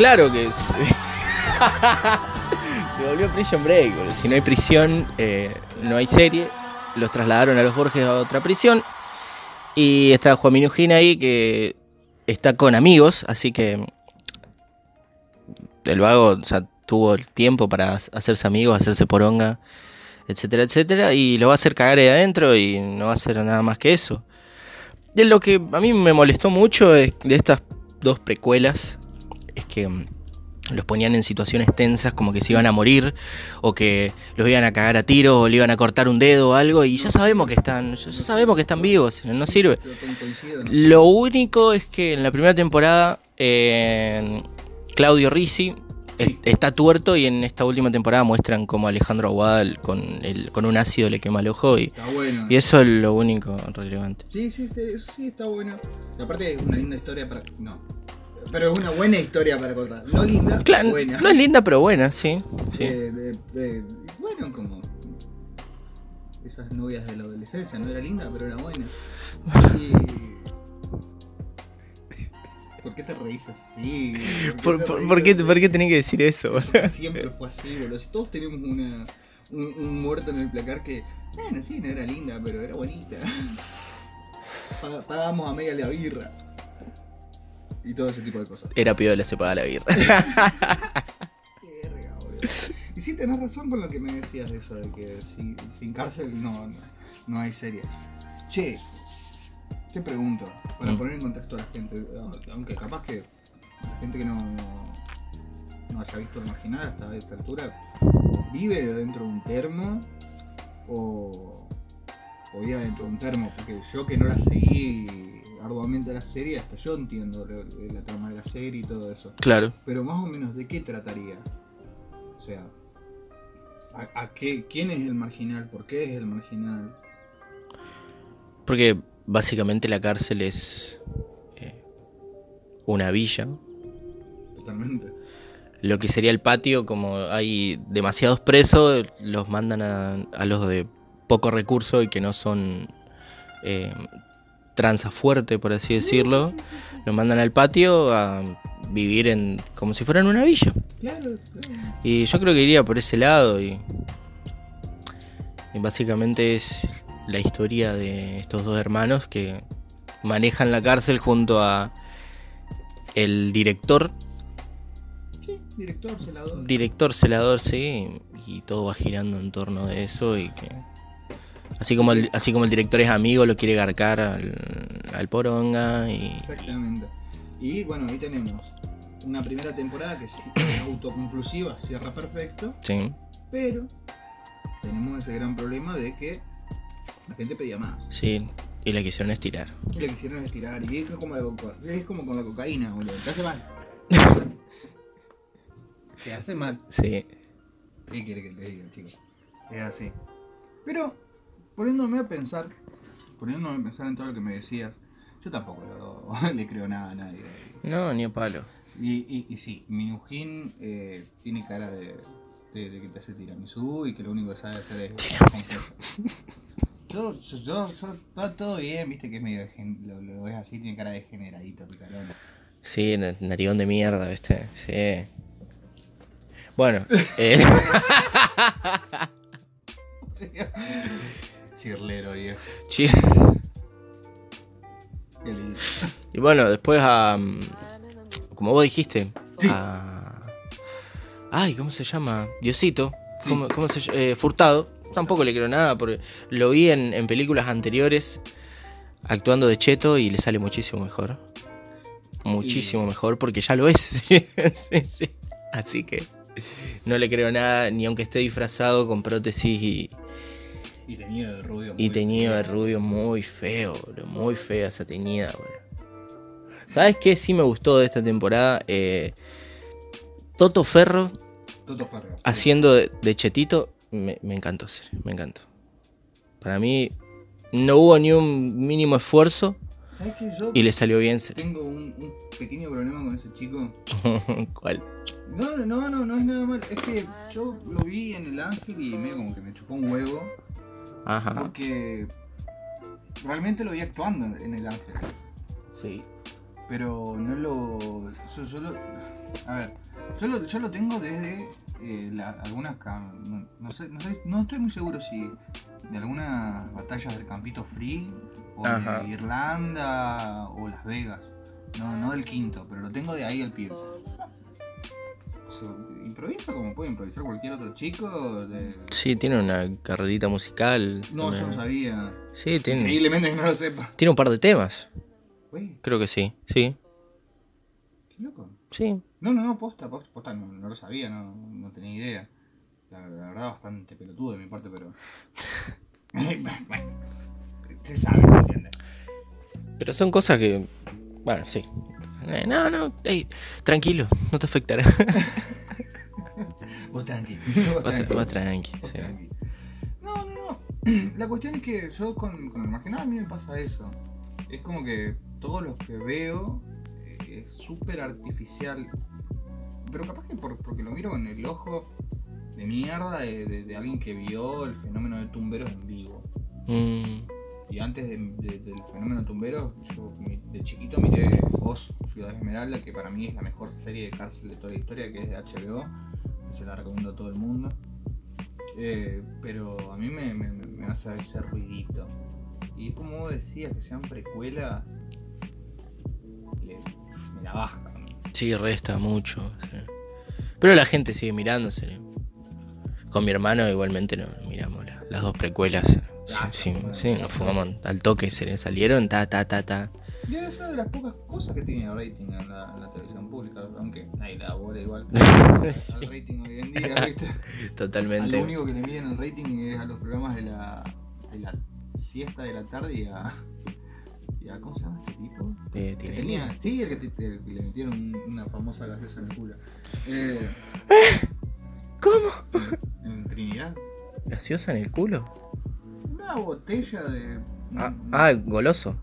claro que es. se volvió Prison Break. Si no hay prisión, eh, no hay serie. Los trasladaron a los Borges a otra prisión. Y está Juan Minujín ahí que está con amigos, así que el vago tuvo el tiempo para hacerse amigos, hacerse poronga, etcétera, etcétera, y lo va a hacer cagar de adentro y no va a hacer nada más que eso. De lo que a mí me molestó mucho de estas dos precuelas es que mm, los ponían en situaciones tensas como que se iban a morir o que los iban a cagar a tiros o le iban a cortar un dedo o algo y ya sabemos que están ya sabemos que están vivos, no sirve. Lo único es que en la primera temporada eh, Claudio Risi está tuerto y en esta última temporada muestran como Alejandro Aguada con, el, con un ácido le quema el ojo y, Está bueno. y eso es lo único relevante. Sí, sí, sí, eso sí está bueno. Y aparte es una linda historia para. No. Pero es una buena historia para contar. No linda, Claro, buena. no es linda pero buena, sí. sí. Eh, de- de- bueno, como. Esas novias de la adolescencia, no era linda, pero era buena. Y. ¿Por qué te reís así? ¿Por, te por, qué? ¿Por qué tenés que decir eso? Porque Siempre fue así, boludo. Si todos tenemos una, un, un muerto en el placar que, bueno, sí, no era linda, pero era bonita. Pa- Pagábamos a media la birra. Y todo ese tipo de cosas. Era piola, se paga la birra. Qué verga, boludo. Y sí, tenés razón con lo que me decías de eso, de que si- sin cárcel no, no, no hay serie. Che, te pregunto, para Mm. poner en contexto a la gente, aunque capaz que la gente que no, no, no haya visto el marginal hasta esta altura, ¿vive dentro de un termo o, o vive dentro de un termo? Porque yo que no la seguí arduamente la serie, hasta yo entiendo la, la trama de la serie y todo eso. Claro. Pero más o menos, ¿de qué trataría? O sea, ¿a, a qué, ¿quién es el marginal? ¿Por qué es el marginal? Porque básicamente la cárcel es eh, una villa. Totalmente. Lo que sería el patio, como hay demasiados presos, los mandan a, a los de poco recurso y que no son eh, tranza fuerte, por así decirlo. Los mandan al patio a vivir en como si fueran una villa. Claro, claro. Y yo creo que iría por ese lado y, y básicamente es la historia de estos dos hermanos que manejan la cárcel junto a el director, Sí, director, celador. director celador, sí, y todo va girando en torno de eso y que así como el, así como el director es amigo, lo quiere garcar al, al poronga y, Exactamente. Y bueno, ahí tenemos una primera temporada que es autoconclusiva, cierra perfecto, sí, pero tenemos ese gran problema de que la gente pedía más. sí, y la quisieron estirar. Y la quisieron estirar. Y es como, la coca- es como con la cocaína, boludo. Te hace mal. Te hace mal. Sí, ¿Qué quiere que te diga, chicos? Es así. Pero, poniéndome a pensar, poniéndome a pensar en todo lo que me decías, yo tampoco lo- le creo nada a nadie. no, ni a palo. Y, y, y sí, Minujín eh, tiene cara de, de, de que te hace tiramisú y que lo único que sabe hacer es... Yo, yo, yo, yo- todo, bien, viste que es medio, lo, lo ves así, tiene cara de generadito, picarón. Sí, na- narigón de mierda, ¿viste? Sí. Bueno, eh, Chirlero, viejo. chi- Qué lindo. y bueno, después a. mm, Como vos dijiste, Sí. a. Ay, ¿cómo se llama? Diosito. Sí. ¿Cómo, cómo se llama? Eh, Furtado. Tampoco le creo nada porque lo vi en, en películas anteriores actuando de cheto y le sale muchísimo mejor. Muchísimo Y- mejor porque ya lo es. sí, sí. Así que no le creo nada, ni aunque esté disfrazado con prótesis y, Y teñido de rubio. Y muy teñido de feo. rubio muy feo, bro. Muy fea esa teñida, bro. ¿Sabes qué sí me gustó de esta temporada? Eh, Toto Ferro Toto Ferro. haciendo de, de chetito me, me encantó, serio, me encantó. Para mí no hubo ni un mínimo esfuerzo ¿Sabes que yo y le salió bien. tengo un, un pequeño problema con ese chico? ¿Cuál? No, no, no, no es nada mal. Es que yo lo vi en el ángel y medio como que me chupó un huevo. Ajá, Porque realmente lo vi actuando en el ángel. sí. pero no lo. Yo, yo lo- a ver, yo lo, yo lo tengo desde eh, la- algunas. No, no sé, no, sé- no estoy muy seguro si de algunas batallas del Campito Free o Ajá. de Irlanda o Las Vegas. No, no del quinto, pero lo tengo de ahí el pibe. Se improvisa como puede improvisar cualquier otro chico. de- Sí, tiene una carrerita musical. No, una- yo no sabía. Sí, tiene, Increíblemente que no lo sepa. tiene un par de temas. Güey, Creo que sí. Sí, qué loco. sí. No, no, no, posta, posta, posta, no, no lo sabía, no, no tenía idea. La, la verdad, bastante pelotudo de mi parte, pero. bueno, se sabe, ¿me entiendes? Pero son cosas que. Bueno, sí. Eh, no, no, tranquilo, no te afectará. Vos tranquilo. Vos tra- vos tranqui, Vos sí. tranqui. No, no, no. La cuestión es que yo con, con el marginal a mí me pasa eso. Es como que todos los que veo eh, es súper artificial. Pero capaz que por- porque lo miro con el ojo de mierda de, de- de alguien que vio el fenómeno de tumberos en vivo. Mm, Y antes de- de- del fenómeno tumbero, yo de chiquito miré Oz, Ciudad Esmeralda, que para mí es la mejor serie de cárcel de toda la historia, que es de HBO, se la recomiendo a todo el mundo. Eh, pero a mí me, me- me- me hace ese ruidito. Y es como vos decías, que sean precuelas, le- me la baja. ¿no? sí, resta mucho. sí. Pero la gente sigue mirándose. Con mi hermano igualmente no miramos la- las dos precuelas. Sí, Ah, sí, nos fumamos al toque, se le salieron, ta, ta, ta, ta. Y es una de las pocas cosas que tiene rating en la, en la televisión pública, aunque nadie la igual. Sí. Al rating hoy en día, ¿viste? Totalmente. lo único que le miden el rating es a los programas de la, de la siesta de la tarde y a, y a- ¿Cómo se llama este tipo? Eh, Que tenía, sí, el que, te- el que le metieron un- una famosa gaseosa en el culo. Eh, ¿Cómo? en Trinidad. ¿Gaseosa en el culo? Una botella de. Ah, ah, goloso.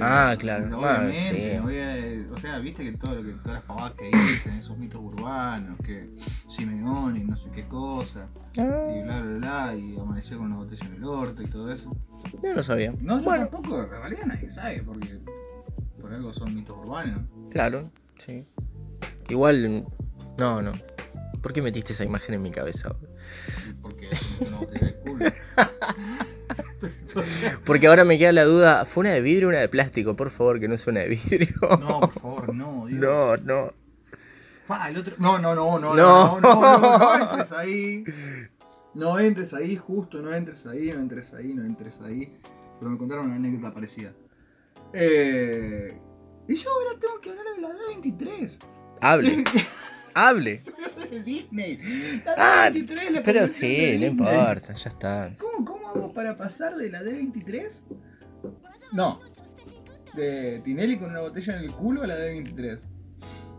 Ah, claro, Obviamente, sí. o sea, viste que todo lo que todas las pavadas que dicen, esos mitos urbanos, que Simeón y no sé qué cosa, Ah, y bla bla bla, y amaneció con una botella en el orto y todo eso. yo no sabía. No, yo bueno, tampoco, en realidad nadie sabe, porque por algo son mitos urbanos. claro, sí. Igual, no, no. ¿Por qué metiste esa imagen en mi cabeza? Porque es una botella de culo. Porque ahora me queda la duda, ¿fue una de vidrio o una de plástico? Por favor, que no sea una de vidrio. No, por favor, no, Dios. no, no. Pa, el otro... No, no, no, no, No. no, no, no, no, no entres ahí. No entres ahí, justo, no entres ahí, no entres ahí, no entres ahí. Pero me contaron una anécdota parecida. Eh... Y yo ahora tengo que hablar de la D23. Hable, hable. de Disney. La Ah, D23 la Pero convirtió sí, no importa, ya está. ¿Cómo, ¿Cómo hago para pasar de la D23? No. De Tinelli con una botella en el culo a la D23.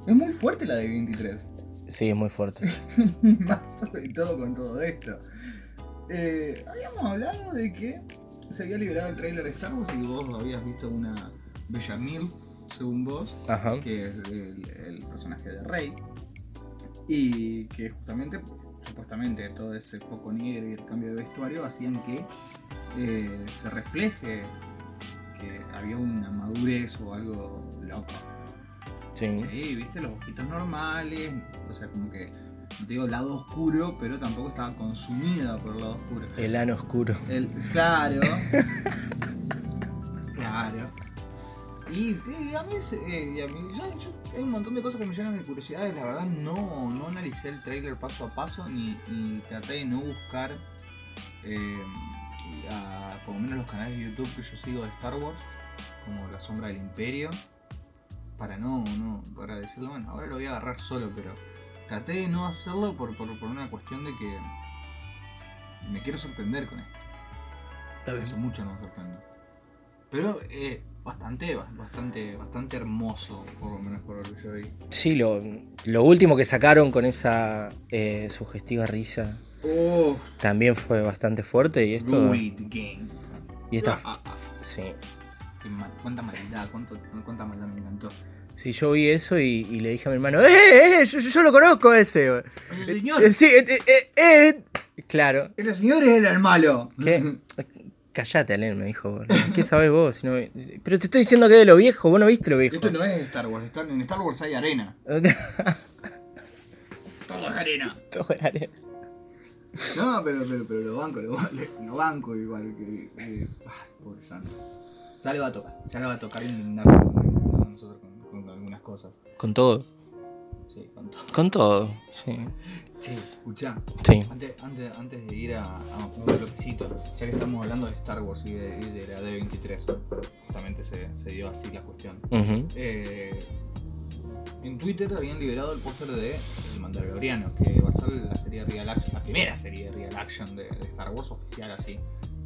Es muy fuerte la D23. Sí, es muy fuerte. Más sobre todo con todo esto. Eh, habíamos hablado de que se había liberado el trailer de Star Wars y vos habías visto una Bella Mil, según vos, Ajá. que es el, el personaje de Rey. Y que justamente, supuestamente, todo ese foco negro y el cambio de vestuario hacían que eh, se refleje que había una madurez o algo loco. Sí. Sí, viste los ojitos normales, o sea, como que, no te digo lado oscuro, pero tampoco estaba consumida por el lado oscuro. El ano oscuro. El, claro. claro. Y, y a mí, eh, y a mí yo- yo- hay un montón de cosas que me llenan de curiosidades. La verdad, no, no analicé el trailer paso a paso, ni, ni traté de no buscar, eh, a- por lo menos los canales de YouTube que yo sigo de Star Wars, como La Sombra del Imperio, para no, no, para decirlo, bueno, ahora lo voy a agarrar solo, pero traté de no hacerlo por, por, por una cuestión de que me quiero sorprender con esto. Está Eso bien. mucho no me sorprende. Pero eh, bastante, bastante, bastante hermoso, por lo menos por lo que yo vi. Sí, lo, lo último que sacaron con esa eh, sugestiva risa Oh, también fue bastante fuerte y esto. Game. Y esta. Ah, ah, Sí. qué ma- cuánta maldad, cuánto, cuánta maldad me encantó. Sí, yo vi eso y, y le dije a mi hermano, ¡eh, eh! Yo, yo lo conozco ese. Oye, señor, Eh, sí, eh, eh, eh, eh. Claro. el señor es el malo. ¿Qué? Callate, Alen, me dijo. ¿Qué sabés vos? Si no- Pero te estoy diciendo que es de lo viejo, vos no viste lo viejo. Esto no es Star Wars, Star- en Star Wars hay arena. Todo es arena. Todo de arena. No, pero, pero, pero lo banco, lo, lo banco igual que. ay, pobre santo. Ya le va a tocar, ya le va a tocar indignarse con, con nosotros con, con algunas cosas. Con todo. Sí, con todo. Con todo. Sí. Sí, escuchá. Sí. Antes, antes, antes de ir a, a un bloquecito, ya que estamos hablando de Star Wars y de, y de la D23, justamente se, se dio así la cuestión. Eh, en Twitter habían liberado el póster de El Mandaloriano, que va a ser la serie Real Action, la primera serie de Real Action de, de Star Wars oficial así.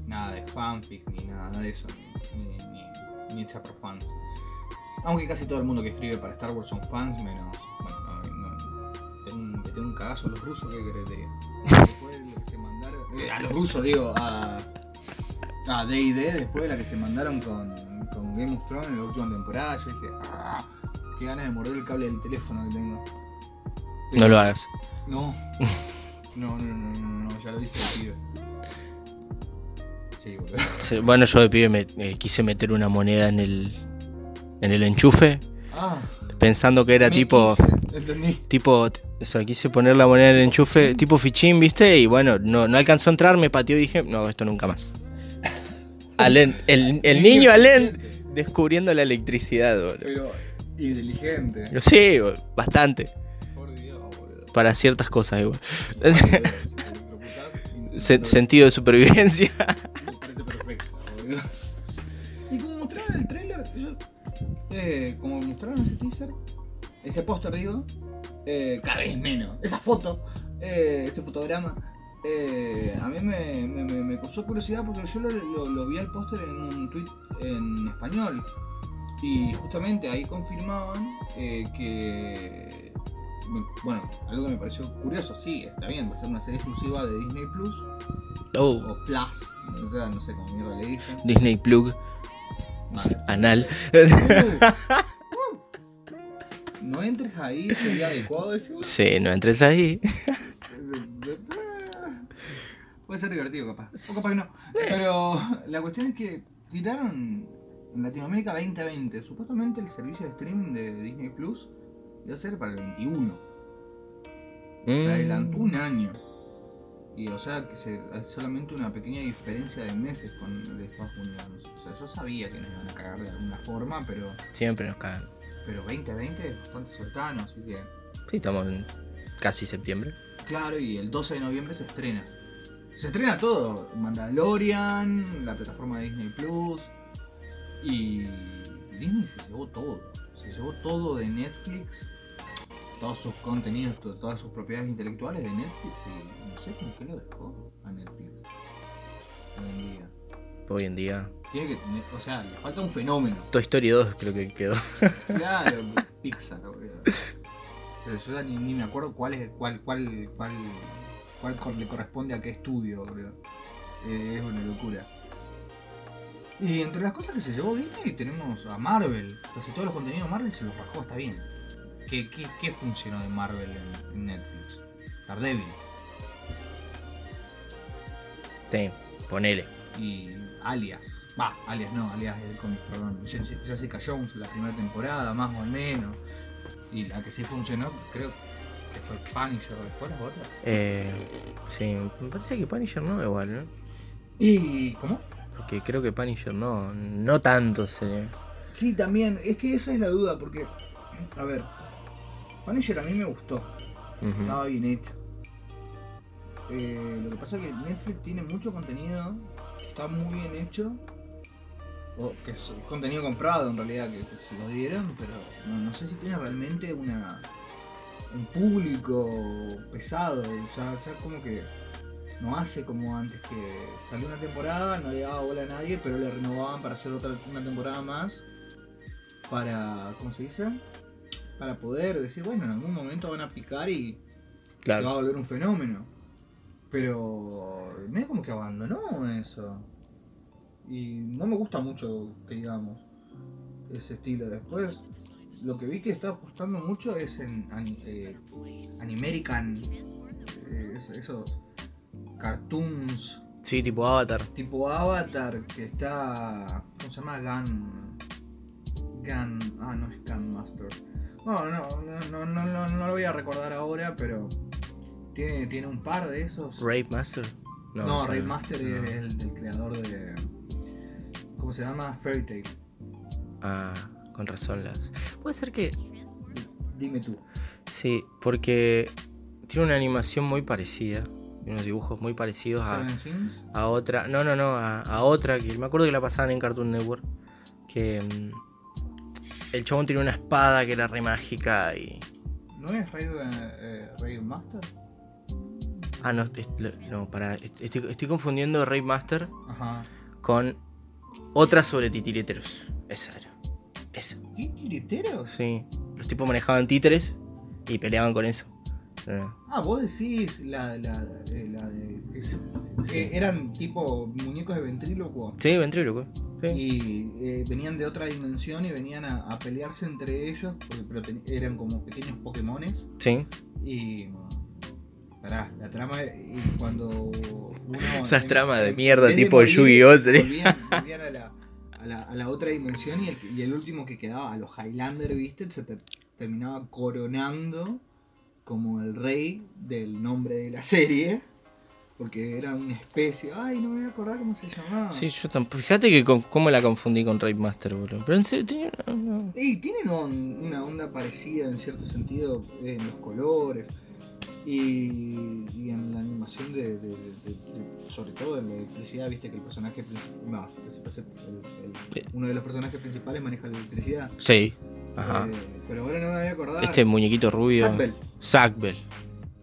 Nada de fanfic ni nada de eso, ni, ni, ni hecha por fans. Aunque casi todo el mundo que escribe para Star Wars son fans, menos. Bueno, un, tengo un cagazo a los rusos, ¿qué querés? Después de lo que se mandaron. eh, a los rusos, digo, a. A DD, después de la que se mandaron con, con Game of Thrones en la última temporada, yo dije, ah, qué ganas de morder el cable del teléfono que tengo. No lo hagas. No. No, no, no, no, no, ya lo hice el pibe. Sí, boludo. Bueno, yo de pibe me, eh, quise meter una moneda en el, en el enchufe, Ah, pensando que era tipo, quise, entendí. tipo, eso, quise poner la moneda en el enchufe, tipo fichín, ¿viste? Y bueno, no, no alcanzó a entrar, me pateó y dije, no, esto nunca más. Alen, el, el niño Alen descubriendo la electricidad, boludo. Pero inteligente. Sí, bastante. Por Dios, boludo. Para ciertas cosas igual. Se- sentido de supervivencia. eh, como mostraron ese teaser, ese póster digo, eh, cada vez menos. Esa foto, eh, ese fotograma, eh, a mí me, me, me- me causó curiosidad porque yo lo, lo- lo vi al póster en un tweet en español. Y justamente ahí confirmaban eh, que. Bueno, algo que me pareció curioso, sí, está bien, va a ser una serie exclusiva de Disney Plus Oh, o Plus, o sea, no sé cómo mierda le dicen. Disney Plug, Vale. anal. No entres ahí, sería adecuado decirlo. Sí, no entres ahí. Puede ser divertido, capaz. O capaz que no. Pero la cuestión es que tiraron en Latinoamérica 2020. Supuestamente el servicio de streaming de Disney Plus iba a ser para el 21. Se Mm. adelantó un año. Y o sea que se, hay solamente una pequeña diferencia de meses con el de Estados Unidos. O sea, yo sabía que nos iban a cagar de alguna forma, pero, Siempre nos cagan. pero 2020 es bastante cercano, así que. Sí, estamos en casi septiembre. Claro, y el 12 de noviembre se estrena. Se estrena todo. Mandalorian, la plataforma de Disney Plus. Y Disney se llevó todo. Se llevó todo de Netflix. Todos sus contenidos, to- todas sus propiedades intelectuales de Netflix. Y no sé con qué lo dejó a Netflix. Hoy en día. Hoy en día. Tiene que tener, o sea, le falta un fenómeno. Toy Story 2 creo que quedó. Claro, Pixar, boludo. Pero yo ni, ni me acuerdo cuál es cuál cuál cuál cuál le corresponde a qué estudio, boludo. Eh, es una locura. Y entre las cosas que se llevó Disney tenemos a Marvel. Casi todos los contenidos de Marvel se los bajó, está bien. ¿Qué, qué, qué funcionó de Marvel en, en Netflix? Daredevil Sí, ponele. y Alias. Va, Alias no, Alias es el cómic, perdón. Jessica Jones, la primera temporada, más o menos. Y la que sí funcionó, creo que fue Punisher después, otra. Eh, sí, me parece que Punisher no igual, ¿no? ¿Y cómo? Porque creo que Punisher no, no tanto se Sí, también, es que esa es la duda, porque, a ver, Punisher a mí me gustó, estaba bien hecho. Eh, lo que pasa es que Netflix tiene mucho contenido, está muy bien hecho, o que es contenido comprado en realidad, que, que se lo dieron, pero no, no sé si tiene realmente una un público pesado, ya, ya como que no hace como antes que salió una temporada, no le daba bola a nadie, pero le renovaban para hacer otra una temporada más para, ¿cómo se dice? Para poder decir, bueno, en algún momento van a picar y se va a volver un fenómeno. Pero medio como que abandonó eso. Y no me gusta mucho que digamos ese estilo. Después, lo que vi que está apostando mucho es en ani- eh, Animerican, eh, es- esos cartoons Sí, tipo Avatar. tipo Avatar, que está. ¿Cómo se llama? Gun. Gun. Ah, no es Gun Master. No, no, no, no, no, no, no lo voy a recordar ahora, pero. Tiene, tiene un par de esos. Rape Master. No, Ray Master no. es el, el creador de. ¿Cómo se llama? Fairy Tail. Ah, con razón las. Puede ser que. Dime tú. Sí, porque tiene una animación muy parecida. Unos dibujos muy parecidos a, a otra. No, no, no, a, a otra que me acuerdo que la pasaban en Cartoon Network. Que mm, el chabón tiene una espada que era re mágica y. ¿No es Ray, eh, Master? Ah, no, es- no, para. Estoy, estoy confundiendo Rape Master Ajá. con otra sobre titireteros. Esa era. Esa. ¿Qué tireteros? Sí. Los tipos manejaban títeres y peleaban con eso. Ah, vos decís la, la, eh, la de. Eh, eran tipo muñecos de ventrílocuo. Sí, ventríloco. Sí. Y eh, venían de otra dimensión y venían a, a pelearse entre ellos, porque, pero ten- eran como pequeños Pokémones. Sí. Y. Pará, la trama. Y cuando uno. Esas tramas de mierda tipo Yu-Gi-Oh! Volvían, volvían a, la, a, la, a la otra dimensión y el, y el último que quedaba, a los Highlander, ¿viste? Se ter- terminaba coronando como el rey del nombre de la serie. Porque era una especie. Ay, no me voy a acordar cómo se llamaba. Sí, yo tampoco. Fíjate que con, cómo la confundí con Rape Master, boludo. Pero en serio, tenía una- tienen un- una onda parecida en cierto sentido en los colores y, y en la animación de, de- de- de- sobre todo en la electricidad, viste que el personaje principal, uno de los personajes principales maneja la electricidad. Sí. Ajá. Eh, pero ahora no me voy a acordar. Este muñequito rubio. Sackbell. Sackbell.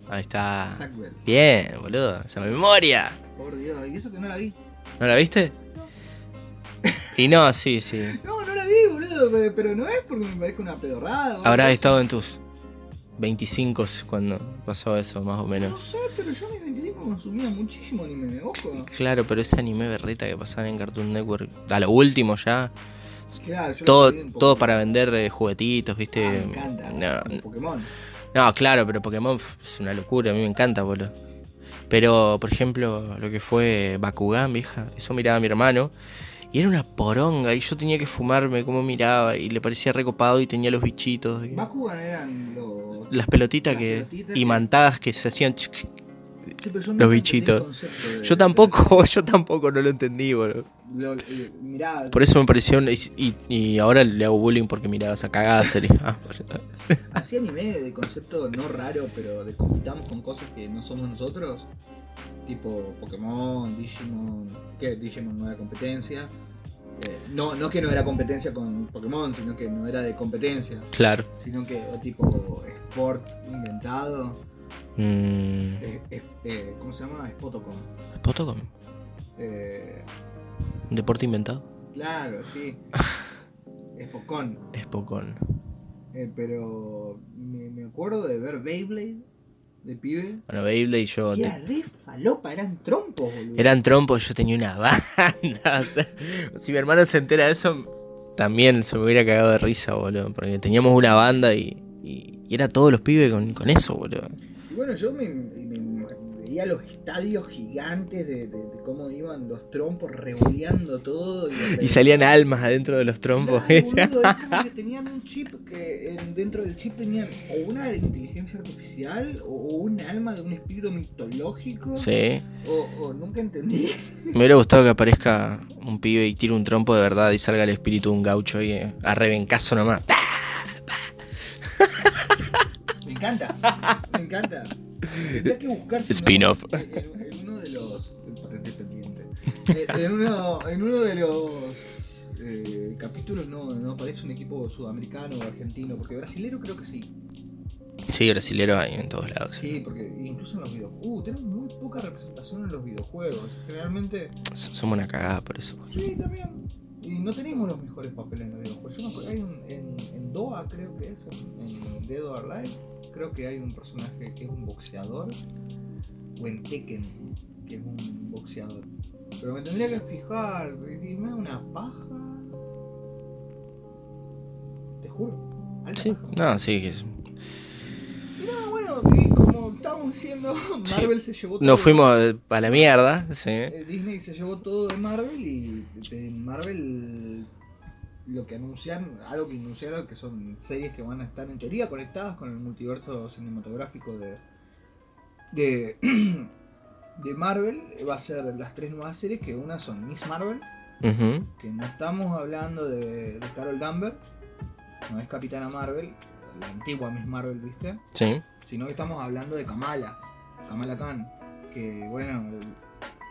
Ahí está. Sackbell. Bien, boludo. Esa memoria. Por Dios, y eso que no la vi. ¿No la viste? Y no, sí, sí. No, no la vi, boludo, pe- pero no es porque me parezca una pedorrada. Habrás estado en tus 25 cuando pasó eso, más o No menos. sé, pero yo a mis 25 consumía muchísimo anime, ojo. Claro, pero ese anime berreta que pasaban en Cartoon Network, a lo último ya, Claro, yo todo, lo todo para vender eh, juguetitos, ¿viste? Ah, me encanta. No, Pokémon. No, claro, pero Pokémon es una locura, a mí me encanta, boludo. Pero, por ejemplo, lo que fue Bakugan, vieja, eso miraba a mi hermano. Y era una poronga, y yo tenía que fumarme cómo miraba, y le parecía recopado y tenía los bichitos. y- Bakugan eran los. las pelotitas Las que pelotitas y que- mantadas que se hacían Sí, pero yo los bichitos. yo tampoco yo tampoco no lo entendí boludo. Lo- eh, mirá, por eso me pareció y, ahora le hago bullying porque miraba esa cagada serie Ah, así anime de concepto no raro, pero de compitamos con cosas que no somos nosotros. Tipo Pokémon, Digimon. Que Digimon no era competencia. Eh, no, no que no era competencia con Pokémon, sino que no era de competencia. claro Sino que o tipo Sport inventado. Mm, eh, eh, eh, ¿Cómo se llama? Spotocom. Potocom, Eh, un deporte inventado claro, sí. Spocon. es Pocón Eh, pero me, me acuerdo de ver Beyblade de pibe. bueno Beyblade y yo Y te- era re falopa, eran trompos, boludo. eran trompos yo tenía una banda o sea, si mi hermano se entera de eso también se me hubiera cagado de risa boludo porque teníamos una banda y, y, y era todos los pibes con, con eso boludo bueno, yo me, me- veía los estadios gigantes de, de- de cómo iban los trompos revoleando todo. Y, Y salían almas adentro de los trompos. Claro, boludo, que tenían un chip que en- dentro del chip tenían o una inteligencia artificial o, un alma de un espíritu mitológico. sí. O, o nunca entendí. Me hubiera gustado que aparezca un pibe y tire un trompo de verdad y salga el espíritu de un gaucho y eh, a rebencazo nomás. Me encanta, me encanta. Tendría que buscar si no, Spin-off. En, en uno de los. Eh, En uno, en uno de los eh, capítulos no, no aparece un equipo sudamericano o argentino, porque brasilero creo que sí. Sí, brasileros hay en todos lados. Sí, porque incluso en los videojuegos. Uh, tenemos muy poca representación en los videojuegos. Generalmente. Somos una cagada por eso. Sí, también. Y no tenemos los mejores papeles en los videojuegos. Yo me hay un, en, en Doa, creo que es, en, en Dead or Alive, creo que hay un personaje que es un boxeador. O en Tekken, que es un boxeador. Pero me tendría que fijar, y me da una paja. Te juro. Alta Sí, paja. no, sí, que Y no, bueno, estábamos diciendo, Marvel se llevó todo. Nos fuimos a la mierda, sí. Eh, Disney se llevó todo de Marvel y de Marvel lo que anunciaron, algo que anunciaron que son series que van a estar en teoría conectadas con el multiverso cinematográfico de de, de Marvel va a ser las tres nuevas series que una son Miss Marvel, que no estamos hablando de, de Carol Danvers, no es Capitana Marvel, la antigua Miss Marvel, ¿viste? Sí. Sino que estamos hablando de Kamala, Kamala Khan, que bueno,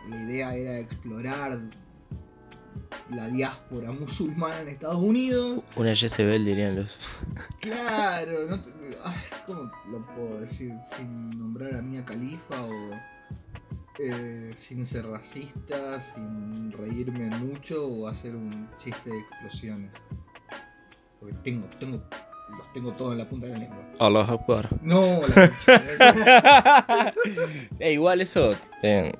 la idea era explorar la diáspora musulmana en Estados Unidos. Una Jezebel dirían los. Claro, no ay, ¿cómo lo puedo decir sin nombrar a Mia Khalifa o eh, sin ser racista, sin reírme mucho o hacer un chiste de explosiones? Porque tengo, tengo, los tengo todos en la punta de la lengua. Allah Akbar. No, la. Eh, igual eso. eh,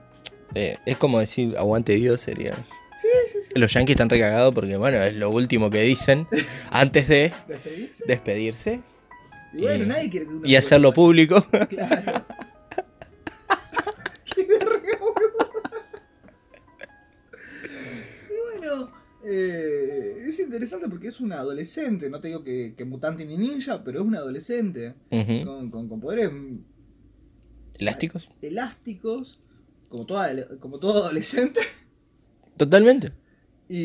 eh, es como decir aguante Dios sería. Sí, sí, sí. Los yankees están recagados porque, bueno, es lo último que dicen antes de ¿Despedirse? despedirse Y bueno, nadie quiere que uno y hacerlo público. Claro. Porque es una adolescente. No te digo que, que mutante ni ninja, pero es una adolescente. Con, con- con poderes ¿Elásticos? elásticos, como, toda, como todo adolescente. Totalmente. Y,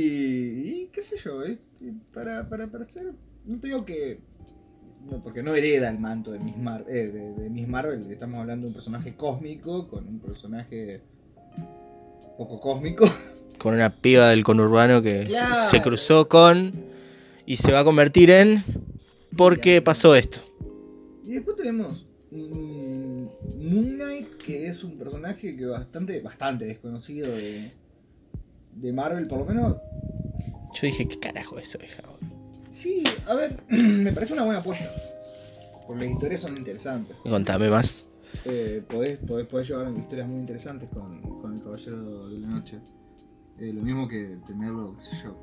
y qué sé yo, ¿eh? para, para, para ser. No te digo que. No, porque no hereda el manto de Miss, Mar- eh, de, de Miss Marvel. Estamos hablando de un personaje cósmico con un personaje poco cósmico. Con una piba del conurbano que Claro. se cruzó con. Y se va a convertir en. Porque pasó esto. Y después tenemos mm, Moon Knight, que es un personaje que bastante, bastante desconocido de, de Marvel, por lo menos. Yo dije, ¿qué carajo es eso, hija? Sí, a ver, me parece una buena apuesta. Porque las historias son interesantes. Contame más. Eh, podés, podés, podés llevar historias muy interesantes con, con el Caballero de la Noche. Eh, lo mismo que tenerlo, qué sé yo.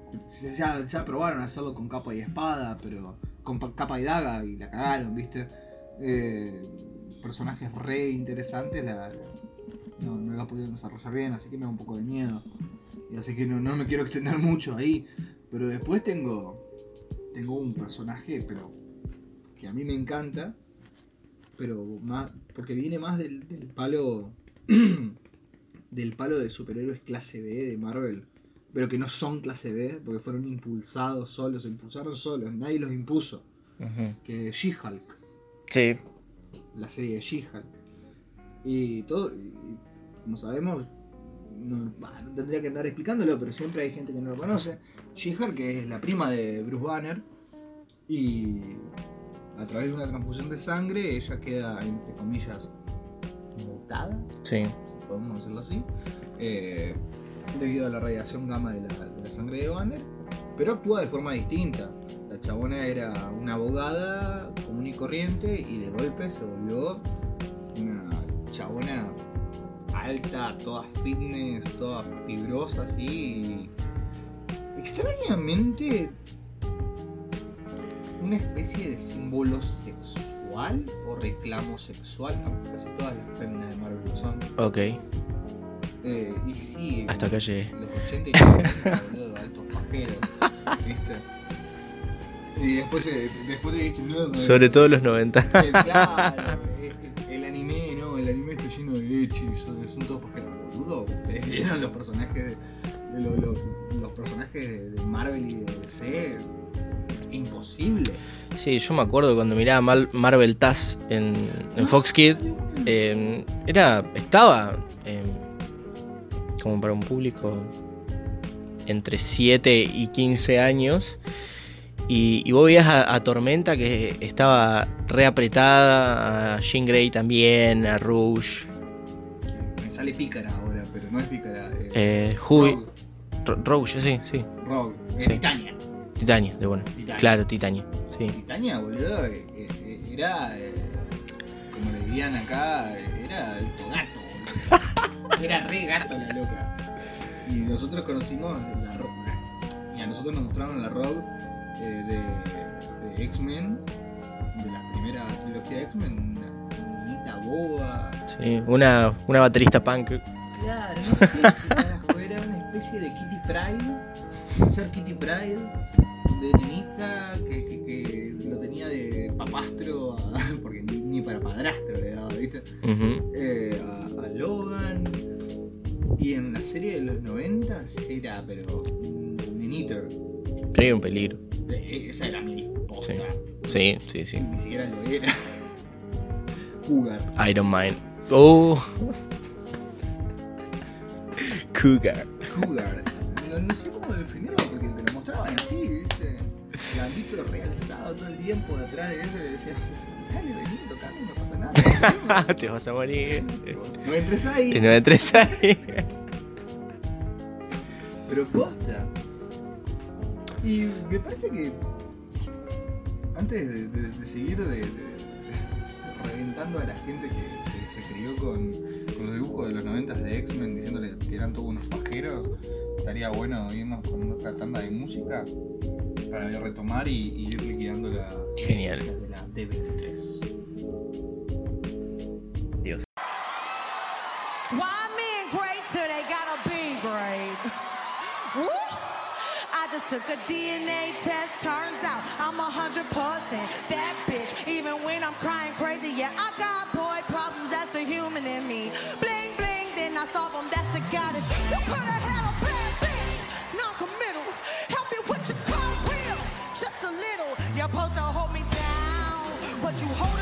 Ya, ya probaron hacerlo con capa y espada, pero con pa- capa y daga y la cagaron, ¿viste? Eh, personajes re interesantes, la, la- no, no la pudieron desarrollar bien, así que me da un poco de miedo. Y así que no, no me quiero extender mucho ahí. Pero después tengo, tengo un personaje, pero que a mí me encanta, pero más porque viene más del palo del palo de superhéroes clase B de Marvel, pero que no son clase B porque fueron impulsados solos, se impulsaron solos, nadie los impuso, Ujú. que She-Hulk, Sí. la serie de She-Hulk. Y todo, y como sabemos, no, bah, no tendría que andar explicándolo, pero siempre hay gente que no lo conoce. She-Hulk, que es la prima de Bruce Banner, y a través de una transfusión de sangre, ella queda, entre comillas, mutada, Sí. Podemos decirlo así, eh, debido a la radiación gamma de la, de la sangre de Banner, pero actúa de forma distinta. La chabona era una abogada común y corriente y de golpe se volvió una chabona alta, toda fitness, toda fibrosa así. y extrañamente una especie de símbolo sexual o reclamo sexual, aunque casi todas las féminas de Marvel lo son. Ok. Eh, y sí, Hasta acá llegué. los 80 y los 90, boludo, altos pajeros, ¿viste? Y después, eh, después te dicen, no, Sobre todo los 90. eh, claro, eh, el anime, no, el anime está lleno de hechis, son, son todos pajeros, boludo. Ustedes vieron los personajes de, de los personajes de Marvel y de DC, imposible. Sí, yo me acuerdo cuando miraba Mal- Marvel Taz en, en Fox Kids. eh, era. Estaba. eh, como para un público entre 7 y 15 años. Y, y vos veías a, a Tormenta que estaba reapretada, a Jean Grey también, a Rouge, Me sale pícara ahora, pero no es pícara. Eh, eh, Rouge, sí, sí, Rogue, Sí. Titania. Titania, de bueno. Titania. Claro, Titania, sí. Titania, boludo, eh, eh, era, eh, como le dirían acá, era alto gato, boludo. Era re gato la loca. Y nosotros conocimos la Rogue. Y a nosotros nos mostraron la Rogue eh, de, de X-Men, de la primera trilogía de X-Men, una niñita boa. Sí, una, una baterista punk. Claro, no sé si era una especie de Kitty Pride. Ser Kitty Pride de nenita que, que, que lo tenía de papastro, a- porque ni, ni para padrastro le daba, ¿viste? Eh, a, a Logan. Y en la serie de los 90 era, pero. nenito. Sí, un peligro. Eh, Esa era mi posta. Sí, sí, sí. Ni siquiera lo era. Cougar. I don't mind. Oh. Cougar. Cougar. No, no sé cómo definirlo porque te lo mostraban así, ¿viste? Gandito realzado todo el tiempo detrás de eso y decía, dale, vení, tocame, no pasa nada. Te vas a morir. No entres ahí. Y no entres ahí. Pero posta. Y me parece que antes de, de- de seguir de, reventando a la gente que, que se crió con, con los dibujos de los 90 de X-Men diciéndole que eran todos unos pajeros, estaría bueno irnos con otra tanda de música para retomar y, y ir liquidando las Genial. de la D23. Dios. Why men great till they gotta be great? Woo! I just took a DNA test, turns out I'm a hundred percent that bitch. Even when I'm crying crazy, yeah, I got boy problems, that's the human in me. Bling bling, then I solve them, that's but you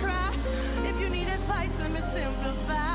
try. If you need advice, let me simplify.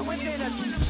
so within it.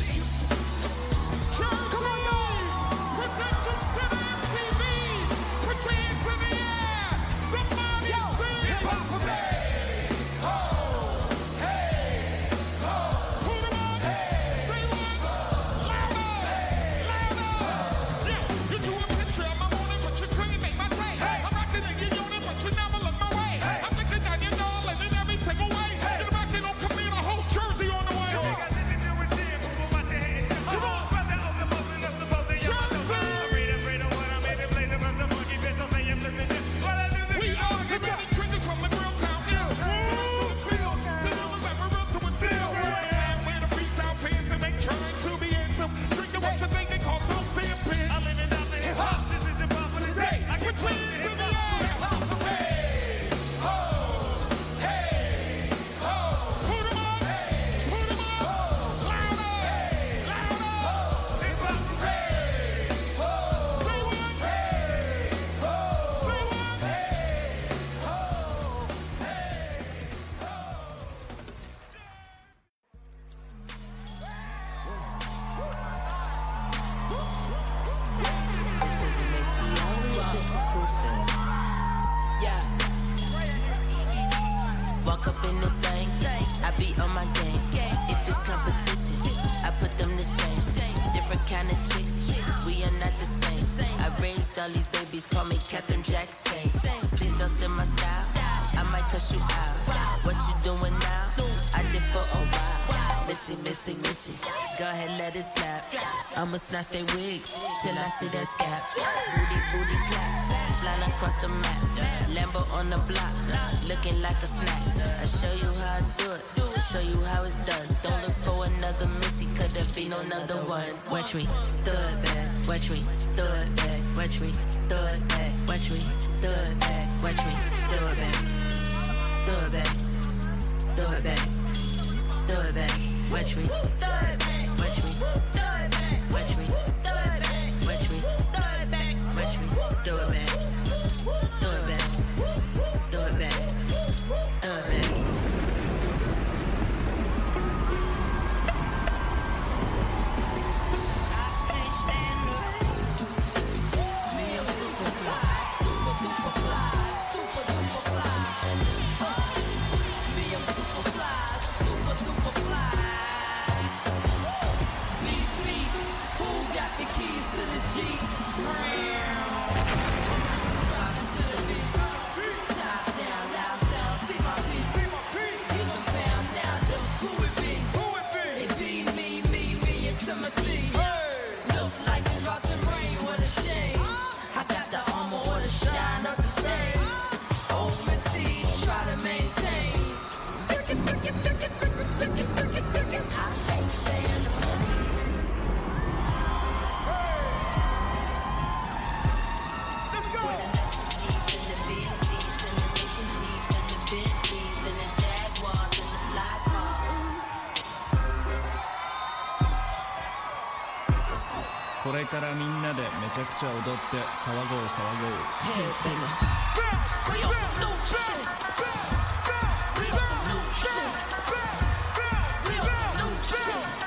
I'ma snatch they wigs till I see that scalp. Booty, booty clap, flying across the map. Lambo on the block, looking like a snack. I show you how I do it, show you how it's done. Don't look for another missy, cause there be no another one. Watch me, do it bad. watch me, do it bad. watch me. ちゃ踊って騒ごう騒ごう We on some new shit. We on some new shit. We on some new shit.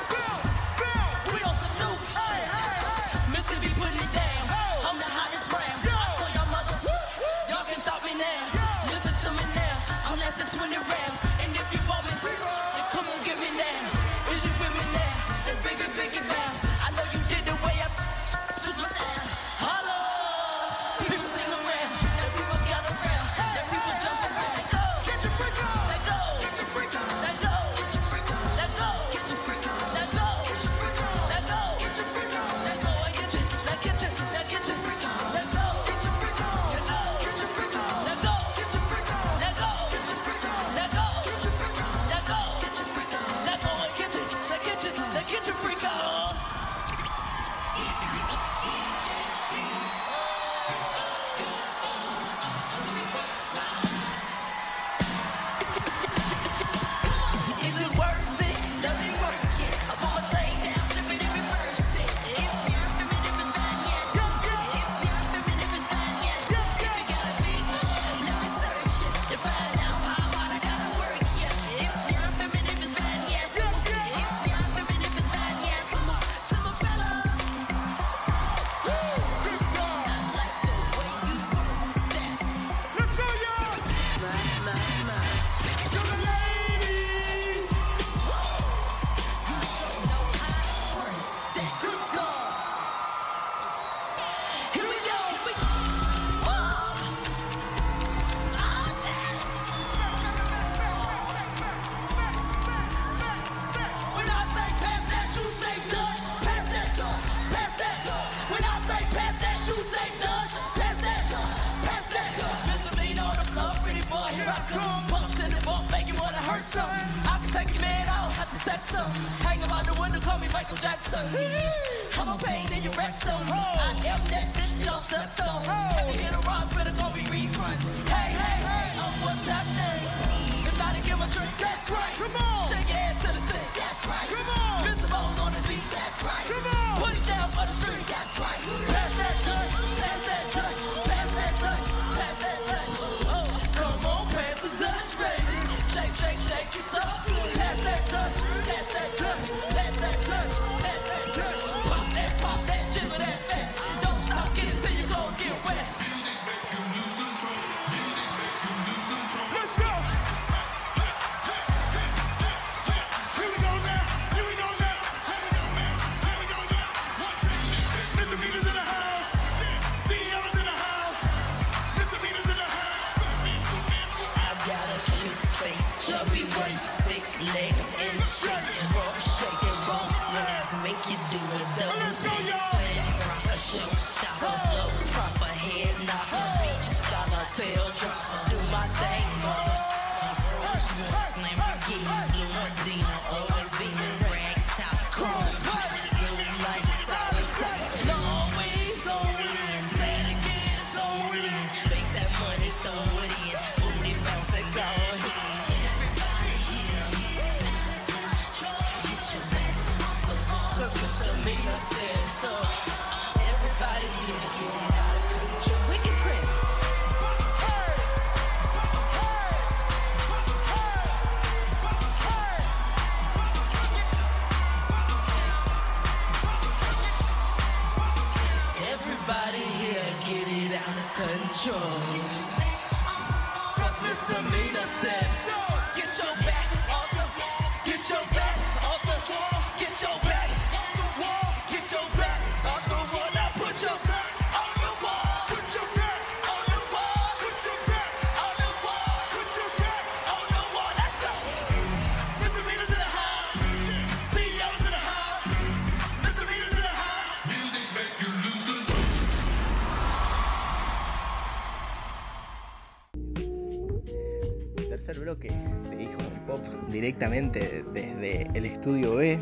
Directamente desde el estudio B,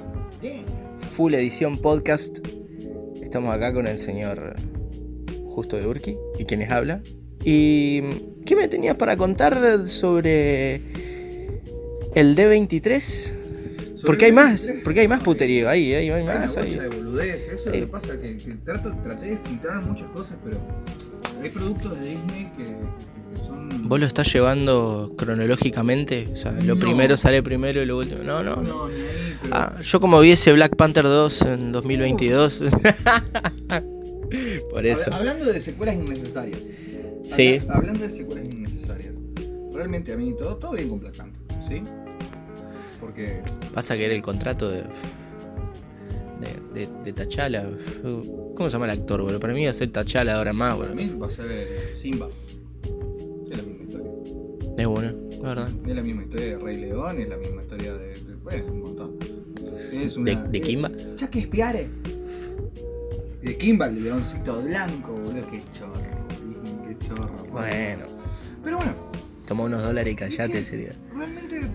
full edición podcast. Estamos acá con el señor Justo de Urqui y quienes habla. ¿Y qué me tenías para contar sobre el D23? Porque hay más, porque hay más puterío, ahí, ahí, hay Hay más. de boludeces, eso es lo Eh. que pasa, que, que trato, traté de filtrar muchas cosas, pero hay productos de Disney que, que son... ¿Vos lo estás llevando cronológicamente? O sea, lo No. primero sale primero y lo último. No, no, no. No, ni ahí, pero... Ah, yo como vi ese Black Panther 2 en 2022. Por eso. Habla- Hablando de secuelas innecesarias. Sí. Habla- hablando de secuelas innecesarias. Realmente a mí todo, todo bien con Black Panther, ¿sí? Porque Pasa que era el contrato de. de, de, de T'Challa. ¿Cómo se llama el actor, boludo? Para mí va a ser T'Challa ahora más, para boludo. mí va a ser Simba. Es bueno, la verdad. Es la misma historia de Rey León, es la misma historia de. de bueno, un montón. Es una, ¿De, de Kimba? Ya que espiare. De Kimba, el leoncito blanco, boludo, qué chorro. Qué chorro. boludo. Bueno, Pero bueno, toma unos dólares y callate, sería. realmente.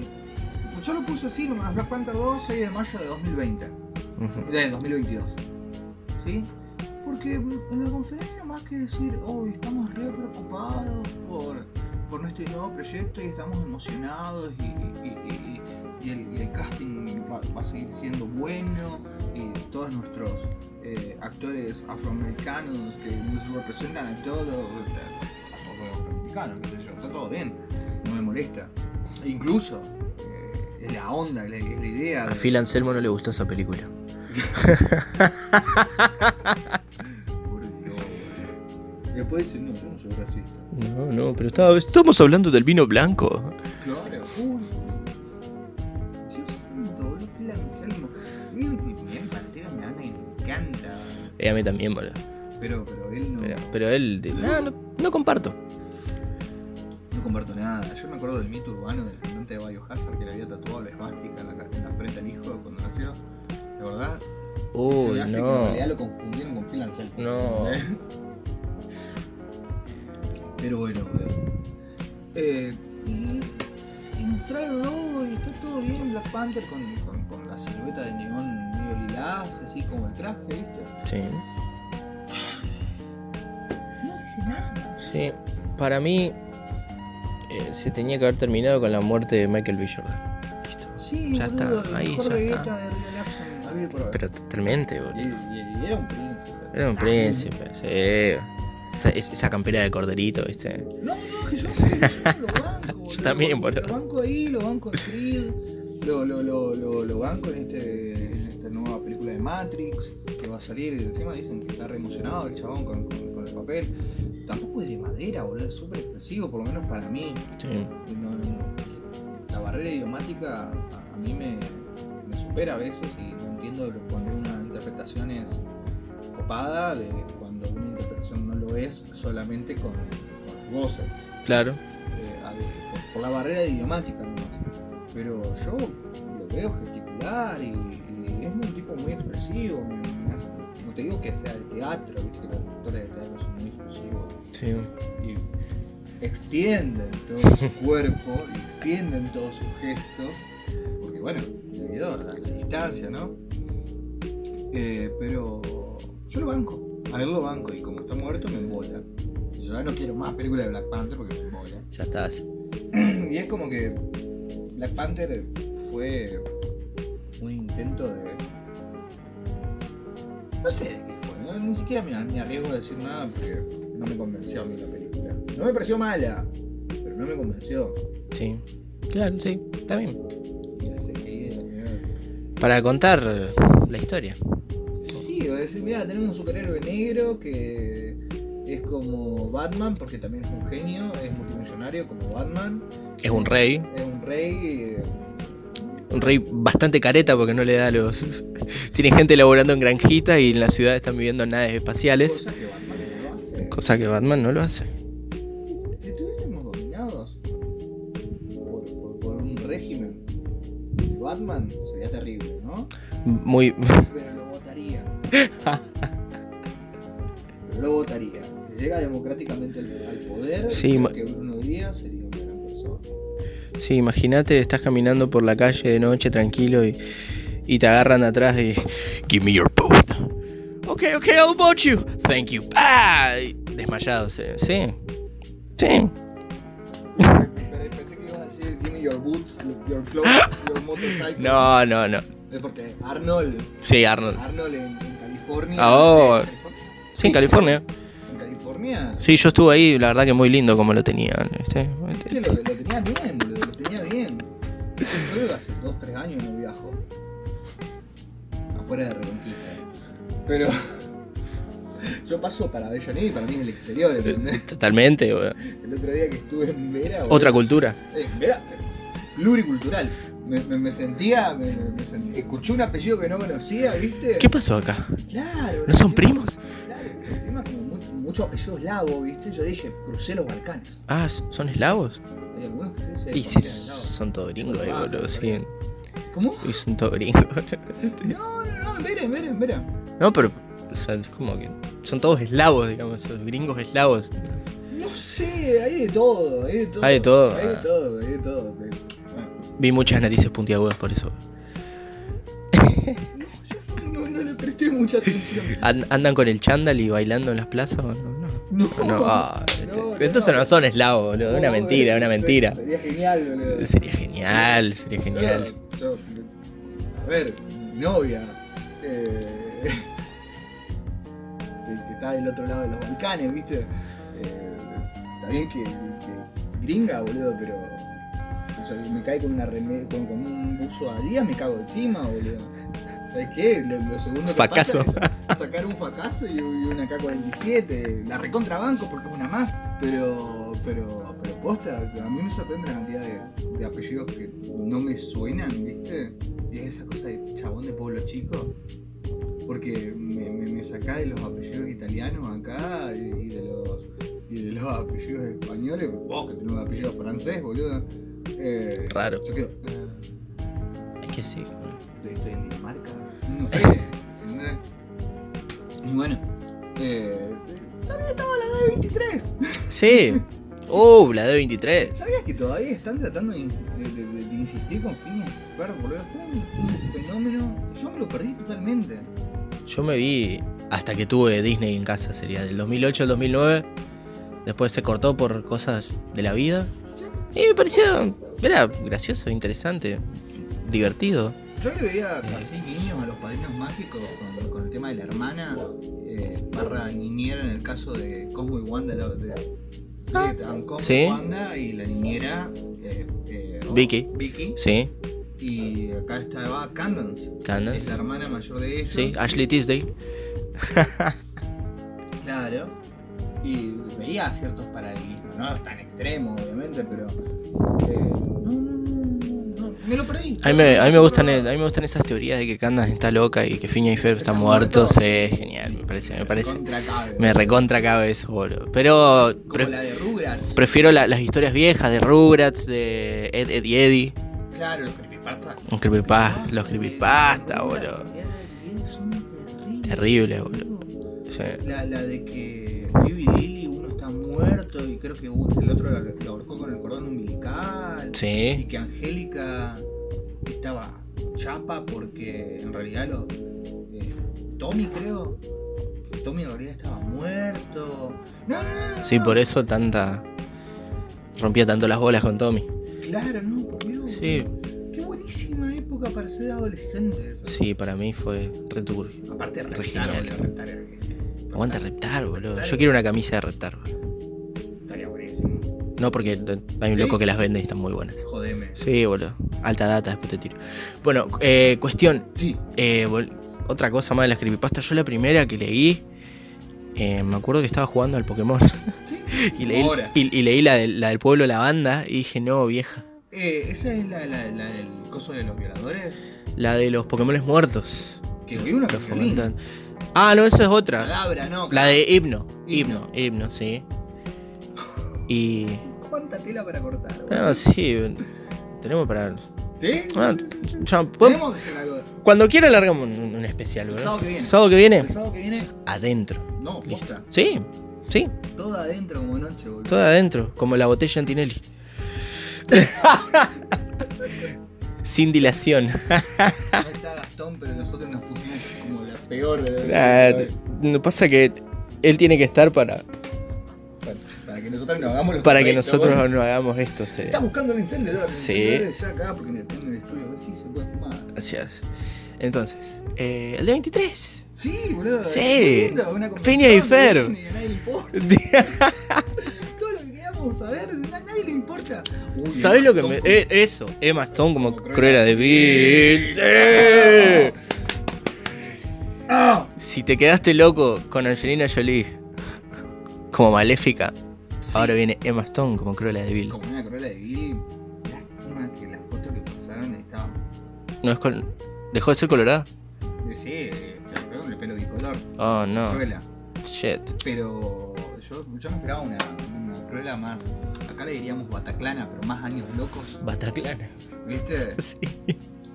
Yo lo puse así nomás, Black Panther 2, 6 de mayo de 2020. Ujú. De 2022. ¿Sí? Porque en la conferencia más que decir, oh, estamos re preocupados por, por nuestro nuevo proyecto y estamos emocionados y, y- y- y- y el, casting va, va a seguir siendo bueno y todos nuestros eh, actores afroamericanos que nos representan a todos, a todos afroamericanos, qué sé yo, está todo bien, no me molesta. E incluso eh, es la onda, es la, es la idea. A de- Phil Anselmo no le gustó esa película. Por Dios. Después dice, no, yo no soy racista. No, no, pero estaba- estamos hablando del vino blanco. Claro. Uy. Dios santo, me me encanta. Eh, a mí también, boludo. Pero, pero él no, Pero, pero él. de- no, no, no comparto. no comparto nada. Yo me acuerdo del mito urbano del cantante de Biohazard que le había tatuado la esvástica en la, en la frente al hijo cuando nació. ¿De verdad? Uy, que En no. realidad lo confundieron con Phil Anselmo. No. ¿Eh? Pero bueno. Eh, y, mostraron todo y está todo bien Black Panther con, con, con la silueta de neón medio lilás, así como el traje, ¿viste? Sí. No dice nada. Sí. Para mí. eh, se tenía que haber terminado con la muerte de Michael B. Jordan. Listo. Sí, Ya boludo, está, ahí ya está. de. Pero totalmente, boludo. y- y era un príncipe. Era un príncipe, sí. Esa, es- esa campera de corderito, ¿viste? No, no, que yo, yo lo banco, boludo. también, boludo. Lo banco ahí, lo banco en Creed, lo, lo, lo, lo, banco en, este, en esta nueva película de Matrix, que va a salir, y encima dicen que está re emocionado el chabón con, con, con el papel. Tampoco es de madera, boludo, es súper expresivo, por lo menos para mí. Sí. Y no- no- la barrera idiomática a, a mí me, me supera a veces y no entiendo cuando una interpretación es copada de cuando una interpretación lo es solamente con, con voces, Claro. eh, a- por, por la barrera idiomática nomás. Pero yo lo veo gesticular y, y es un tipo muy expresivo. no te digo que sea de teatro, viste que los actores de teatro son muy expresivos Sí. y extienden todo su cuerpo, y extienden todos sus gestos, porque bueno, debido a la, la distancia, ¿no? Eh, pero yo lo banco, a lo banco, y como está muerto me embola. Y yo ya no quiero más películas de Black Panther porque me embola. Ya estás. Y es como que Black Panther fue un intento de... No sé de qué fue, ¿no? ni siquiera me, me arriesgo a decir nada porque no me convenció a mí la película. No me pareció mala, pero no me convenció. Sí. Claro, sí. Está bien. Para contar la historia. O decir, mira, tenemos un superhéroe negro que es como Batman, porque también es un genio, es multimillonario como Batman, Es un rey. es un rey, eh, Un rey bastante careta porque no le da los. Tiene gente laborando en granjitas y en la ciudad están viviendo en naves espaciales. cosa que Batman no lo hace. Cosa que Batman no lo hace. Si estuviésemos dominados por, por- por un régimen de Batman, sería terrible, ¿no? Muy. Pero lo votaría. Pero lo votaría. Si llega democráticamente al, poder, Sí, que Bruno Díaz sería una gran persona. Sí, imagínate, estás caminando por la calle de noche tranquilo y, y te agarran de atrás y. Give me your boot. Ok, ok, I'll boat you. Thank you. Y Desmayados, eh, sí. Sí. Pensé que ibas a decir, give me your boots, your clothes, your motorcycle. No, no, no. Porque Arnold, Sí, Arnold. Arnold en, en California. Oh. ¿en California? Sí, en California. En California. Sí, yo estuve ahí, la verdad que muy lindo como lo tenían. ¿viste? Sí, lo, lo tenía bien, boludo, lo tenía bien. Yo hace 2, 3 años no viajo. Afuera de Reconquista. Pero. Yo paso para Avellaneda y para mí es el exterior, ¿entendés? Totalmente, boludo. El otro día que estuve en Vera. Otra cultura. Eh, Vera, pluricultural. Me, me, me sentía, me, me- sentía. Escuché un apellido que no conocía, ¿viste? ¿Qué pasó acá? Claro. ¿No son primos? Claro, encima como mucho- muchos apellidos eslavos, ¿viste? Yo dije, crucé los Balcanes. Ah, ¿son eslavos? Hay algunos que sí, sí, Y sí, son todos gringos, eh, boludo, sí. ¿Cómo? Y son todos gringos. No, no, no, en Vera, en Vera, en Vera. No, pero, o sea, es como que son todos eslavos, digamos, gringos eslavos. No sé, hay de todo, hay de todo. Hay de todo, Hay de ah. todo, hay de todo. Vi muchas narices puntiagudas por eso. no, no le presté mucha atención. An- ¿Andan con el chándal y bailando en las plazas o no? No. No, ah, no, este- entonces no son eslavos, boludo. Una mentira, una mentira. Sería genial, boludo. Sería genial, sería genial. Yo- a ver, mi novia. eh, que, que está del otro lado de los Balcanes, ¿viste? Eh, está bien que, que gringa, boludo, pero. Sea, me cae con, una reme- con, con un buzo a día, me cago encima, boludo. ¿Sabes qué? Lo, lo segundo que pasa es sacar un fracaso y, una K-47. La recontrabanco porque es una más. Pero, pero, pero posta, a mí me sorprende la cantidad de, de apellidos que no me suenan, ¿viste? Y es esa cosa de chabón de pueblo chico. Porque me, me, de los apellidos italianos acá y, y de los y de los apellidos españoles. Vos que tenés un apellido francés, boludo. Eh, Raro. Yo quedo. eh, Es que sí. Estoy, estoy en Dinamarca. No sé. ¿entendés? y bueno. Eh, también estaba la D23. Sí. Uh, la D23. ¿Sabías que todavía están tratando de, de- de- de insistir con Phineas Ferb, boludo? Fue un, un fenómeno. Yo me lo perdí totalmente. Yo me vi hasta que tuve Disney en casa, sería del 2008 al 2009. Después se cortó por cosas de la vida. Y me pareció, era gracioso, interesante, divertido. Yo le veía Eh. así niños a los padrinos mágicos con, con el tema de la hermana, eh, barra niñera en el caso de Cosmo y Wanda. De, de, de- estaban Cosmo Sí. y Wanda y la niñera eh, eh, Vicky. Vicky. Sí, Y acá estaba Candance, Candace. es la hermana mayor de ellos. Sí, Ashley Tisdale. Claro. Y veía ciertos paralelismos, no tan extremos, obviamente, pero. eh, no, no, no, no, me lo perdí. A mí, me, a, mí me gustan, a mí me gustan esas teorías de que Candace está loca y que Phineas y Ferb está Está muerto. muerto. Sí, es genial, me parece, me parece. Me recontra cabe eso, boludo. Pero Como la de Rugrats. prefiero la- las historias viejas de Rugrats, de Ed, Ed y Eddie. Claro, los creepypasta. Los creepypasta, los creepypasta, boludo. Terrible, boludo. Sí. La, la de que Bibi y Lily uno está muerto y creo que el otro lo, ahorcó con el cordón umbilical. Y Sí. que Angélica estaba chapa porque en realidad lo, eh, Tommy creo que Tommy en realidad estaba muerto. No, no, no, no, Sí, por eso tanta. Rompía tanto las bolas con Tommy. Claro, no, por Dios. Sí, Qué buenísima época para ser adolescente esa. sí, para mí fue returbio. Aparte de Re genial. Aguanta Reptar, boludo. Yo quiero una camisa de Reptar, boludo. Estaría buenísimo. No, porque hay un ¿Sí? loco que las vende y están muy buenas. Jodeme. Sí, boludo. Alta data, después te tiro. Bueno, eh, cuestión. Sí. Eh, otra cosa más de las creepypastas. Yo la primera que leí, eh, me acuerdo que estaba jugando al Pokémon. y, leí, y, y leí la del, la del pueblo La Banda y dije, no, vieja. Eh, esa es la, la, la del coso de los violadores. La de los Pokémon muertos. Que vi una Los. Ah, no, esa es otra. No. La de Himno. Himno. Himno, himno, sí. Y. ¿Cuánta tela para cortar? Ah, sí. Tenemos para. ¿Sí? Ah, ya, ¿podemos- Tenemos que hacer algo. Cuando quiera largamos un, un especial, El ¿verdad? sábado que viene. ¿Sábado que viene? El sábado que viene, Adentro. no, Listo. posta. Sí, sí, Todo adentro como noche, boludo. todo adentro, como la botella Antinelli. Sin dilación. No está Gastón, pero nosotros nos pusimos peor. Nah, no pasa que él tiene que estar para, Para, para que nosotros nos hagamos los para que nosotros bueno. no hagamos esto. se- Está buscando el encendedor. Sí. acá porque me tengo en el estudio. A ver si se puede fumar. Gracias. Entonces, eh, el de 23. Sí, boludo. Sí. Feña y Fer. Todo lo que queríamos saber, a nadie le importa. Uy, ¿Sabes lo que me.? Eh, eso, Emma Stone como Como Cruella de Vil. ¡Sí! Si te quedaste loco con Angelina Jolie como maléfica, Sí. ahora viene Emma Stone como Cruella de Vil. Como una Cruella de Vil. Lástima que las fotos que pasaron estaban. No es col- ¿Dejó de ser colorada? eh, Sí, creo con el pelo bicolor. Oh, no. Cruella. Shit. Pero yo, yo me esperaba una, una Cruella más. Acá le diríamos Bataclana, pero más años locos. Bataclana. ¿Viste? Sí.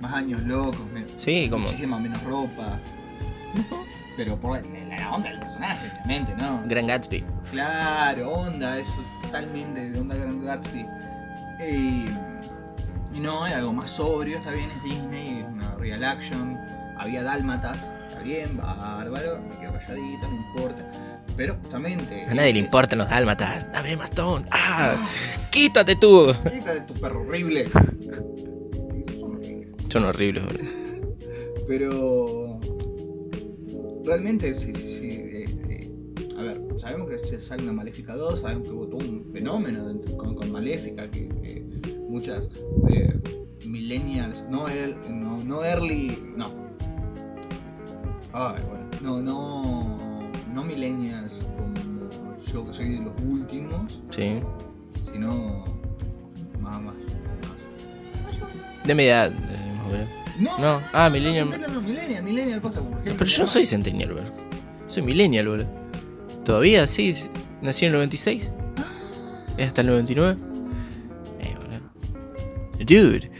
Más años locos, Sí, como. muchísima menos ropa. Pero por la, la onda del personaje, obviamente, ¿no? Gran Gatsby. Claro, onda, eso totalmente de onda Grand Gatsby. Y, y no, era algo más sobrio, está bien, es Disney, es una real action. Había dálmatas, está bien, bárbaro, me quedo calladito, no importa. Pero justamente. A nadie le importan los dálmatas. Dame Emma Stone. ¡Ah! ¡Quítate tú! Quítate tu perro horrible. Son horribles. Son horribles, boludo. Pero. Realmente, sí, sí, sí. eh, eh, a ver, sabemos que se sale una Maléfica 2, sabemos que hubo todo un fenómeno con, con Maléfica, que, que muchas eh, millennials, no, el, no, no early, no. Ay, bueno, no, no, no millennials como yo que soy de los últimos, Sí. sino más, más, más. De media edad. más o menos. No, No. Ah, Millennial. No, no, millennial, millennial, por ejemplo. Pero yo no soy centennial, boludo. Soy millennial, boludo. ¿Todavía? Sí. sí. Nací en el 96. ¿Es hasta el 99? Eh, boludo. Dude.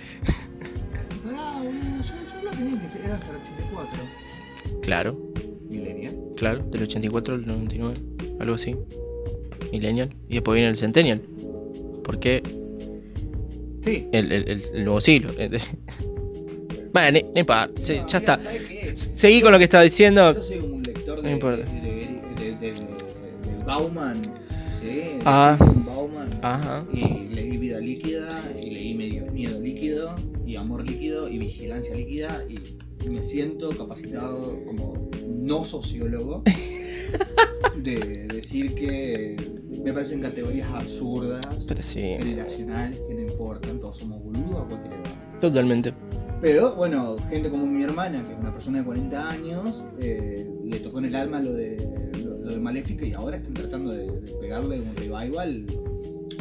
Pará, boludo, yo, yo lo tenía que era hasta el 84. Claro, Millennial. claro. Del 84 al 99. Algo así. Millennial. Y después viene el centennial. Porque Sí. el, el, el- el nuevo siglo. Bueno, ni, ni importa, sí, No, ya está. Seguí con lo que estaba diciendo. Yo soy como un lector No de, importa. de, de, Bauman. Sí, Ah. Bauman. Ajá. Y leí Vida Líquida, y leí medio, Miedo Líquido, y Amor Líquido, y Vigilancia Líquida, y me siento capacitado como no sociólogo de decir que me parecen categorías absurdas, Pero sí, generacionales, que no importan, todos somos boludos a cualquier edad. totalmente. Pero bueno, gente como mi hermana, que es una persona de 40 años, eh, le tocó en el alma lo de, lo, lo de Maléfica y ahora están tratando de, de pegarle un revival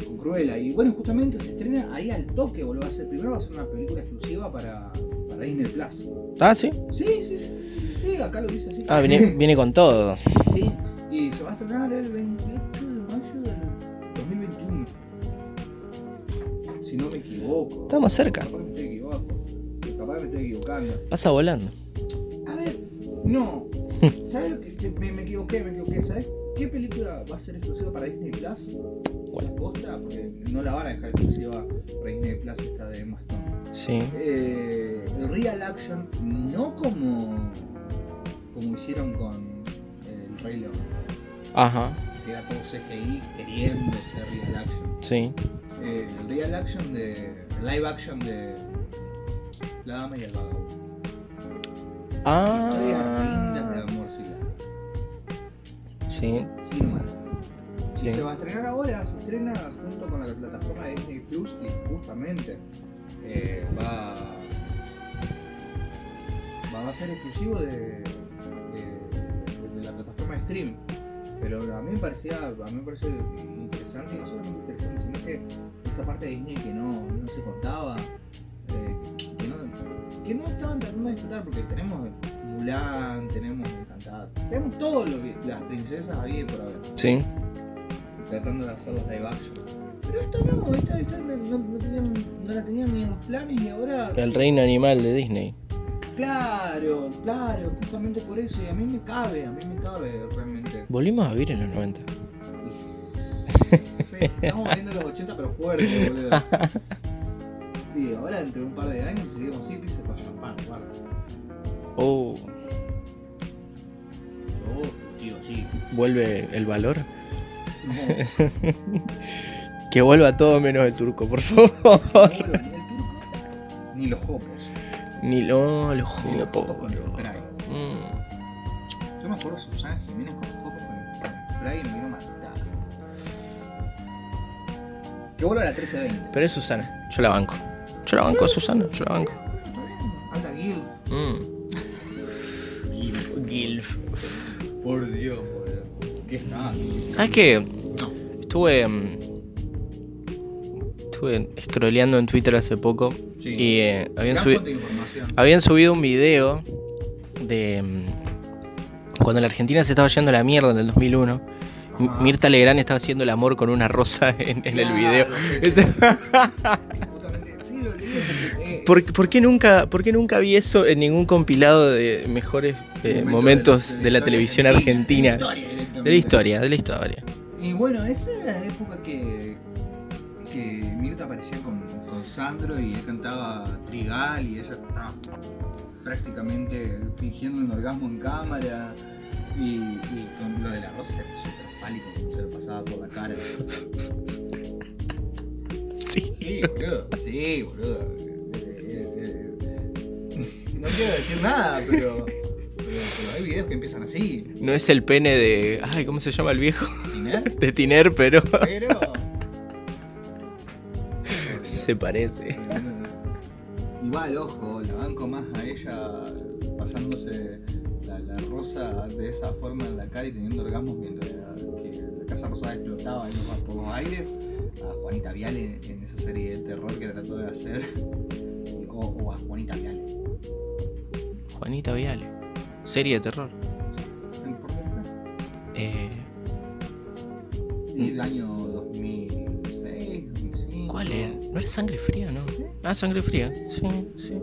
con Cruella. Y bueno, justamente se estrena ahí al toque, boludo. Va a ser, primero va a ser una película exclusiva para, para Disney Plus. Ah, sí. Sí, sí, sí, sí, sí, acá lo dice así. Ah, viene, viene con todo. Sí, y se va a estrenar el 28 de mayo del 2021. Si no me equivoco. Estamos cerca. Capaz me estoy equivocando. Pasa volando. A ver, no. ¿Sabes lo que, me, me equivoqué? Me equivoqué. ¿Sabes qué película va a ser exclusiva para Disney Plus? ¿Cuál? ¿La posta? Porque no la van a dejar exclusiva para Disney Plus esta de Emma Stone. Sí. Eh, el real action, no como, como hicieron con El Rey León, Ajá. que era todo CGI queriendo ser real action. Sí. Eh, el real action de. live action de. La Dama y el Vagabundo. Historias lindas de Ah. amor, sí. Sí. Sí, nomás. Sí. Y se va a estrenar ahora, se estrena junto con la plataforma de Disney Plus y justamente eh, va, va a ser exclusivo de, de- de la plataforma de stream. Pero a mí me parecía, a mí me parece interesante, y no solamente interesante, sino que esa parte de Disney que no, no se contaba, que no estaban tratando de explotar, porque tenemos Mulan, tenemos Encantada, tenemos todas las princesas ahí por haber Sí. tratando de hacer los live action. Pero esto no, esta, esta no, no- no tenían- no la tenían ni en los planes y ahora. El reino animal de Disney. Claro, claro, justamente por eso. Y a mí me cabe, a mí me cabe realmente. Volvimos a vivir en los 90. Y- sí, estamos viendo los 80 pero fuerte, boludo. Y ahora, entre un par de años, si seguimos así, pizza con champán, guarda. Oh, Yo digo, sí. vuelve el valor. No, Que vuelva todo menos el turco, por favor. no vuelva ni el turco, ni los jopos. Ni lo, los Ni los jopos. jopos con el spray. Mm. Yo me acuerdo Susana Jiménez con los jopos con el, spray y me vino a matar. Que vuelva a la 1320. Pero es Susana, yo la banco. Yo la banco Susana, yo la banco. Está bien. Alta Gil. Mm. Gilf. Por Dios, boludo. ¿Qué está? ¿Sabes qué? No. Estuve. mm, Estuve scrolleando en Twitter hace poco Sí. y eh, habían, subi- habían subido un video de. mm, Cuando la Argentina se estaba yendo a la mierda en el 2001. M- Ajá. Mirta Legrand estaba haciendo el amor con una rosa en, en el video. ¿Por, por qué nunca, ¿Por qué nunca vi eso en ningún compilado de mejores eh, momento momentos de la, televisión argentina? De la historia, De la historia, de la historia. Y bueno, esa era la época que, que Mirta aparecía con, con Sandro y él cantaba Trigal y ella estaba prácticamente fingiendo un orgasmo en cámara. Y, y con lo de la rosa era súper pálico, se lo pasaba por la cara. Sí. Sí, boludo. Sí, boludo. Eh, eh, eh, No quiero decir nada, pero, pero, pero hay videos que empiezan así. No es el pene de. Ay, ¿cómo se llama el viejo? ¿Tiner? De Tiner, pero Pero. se parece. Igual, ojo, la banco más a ella pasándose la, la rosa de esa forma en la cara y teniendo orgasmos mientras la, que la casa rosada explotaba por los aires. A Juanita Viale en esa serie de terror que trató de hacer. O, o a Juanita Viale. Juanita Viale. Serie de terror. Eh, el año 2006, 2005. ¿Cuál era? ¿No era sangre fría, no? Ah, sangre fría. Sí, sí.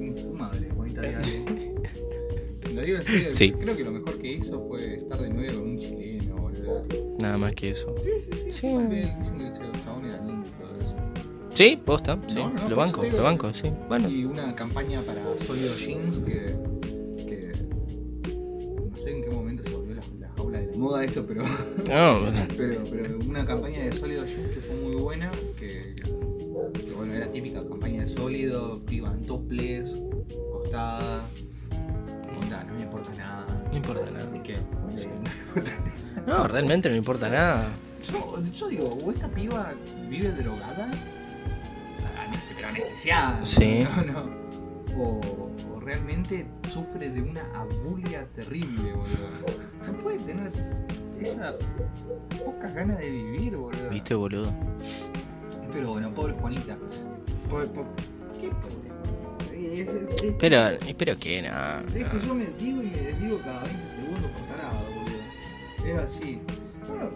Infumable, Juanita Viale. Lo digo en serio, Sí. creo que lo mejor que hizo fue estar de novia con un chileno. Nada más que eso. Sí, sí, sí. Sí. sí. Posta, sí. No, no, lo eso banco, lo banco, sí. Bueno, Y una campaña para Sólido Jeans que, que. No sé en qué momento se volvió la, la jaula de la moda esto, pero, no, pero. Pero una campaña de Sólido Jeans que fue muy buena. Que, que bueno, era típica campaña de sólido, iban topless, costada. Onda, no me importa nada. no importa nada. ¿De qué? Sí. No me importa nada. No, realmente no importa nada. Yo, yo digo, o esta piba vive drogada, pero anestesiada. Sí. No, no. O, o realmente sufre de una abulia terrible, boludo. No puede tener esas pocas ganas de vivir, boludo. ¿Viste, boludo? Pero bueno, pobre Juanita. Pobre, po- ¿Qué pobre? Eh, es- es- es- Pero, espero que nada. es que yo me digo y me desdigo cada 20 segundos por tarado, boludo. Es así. Bueno,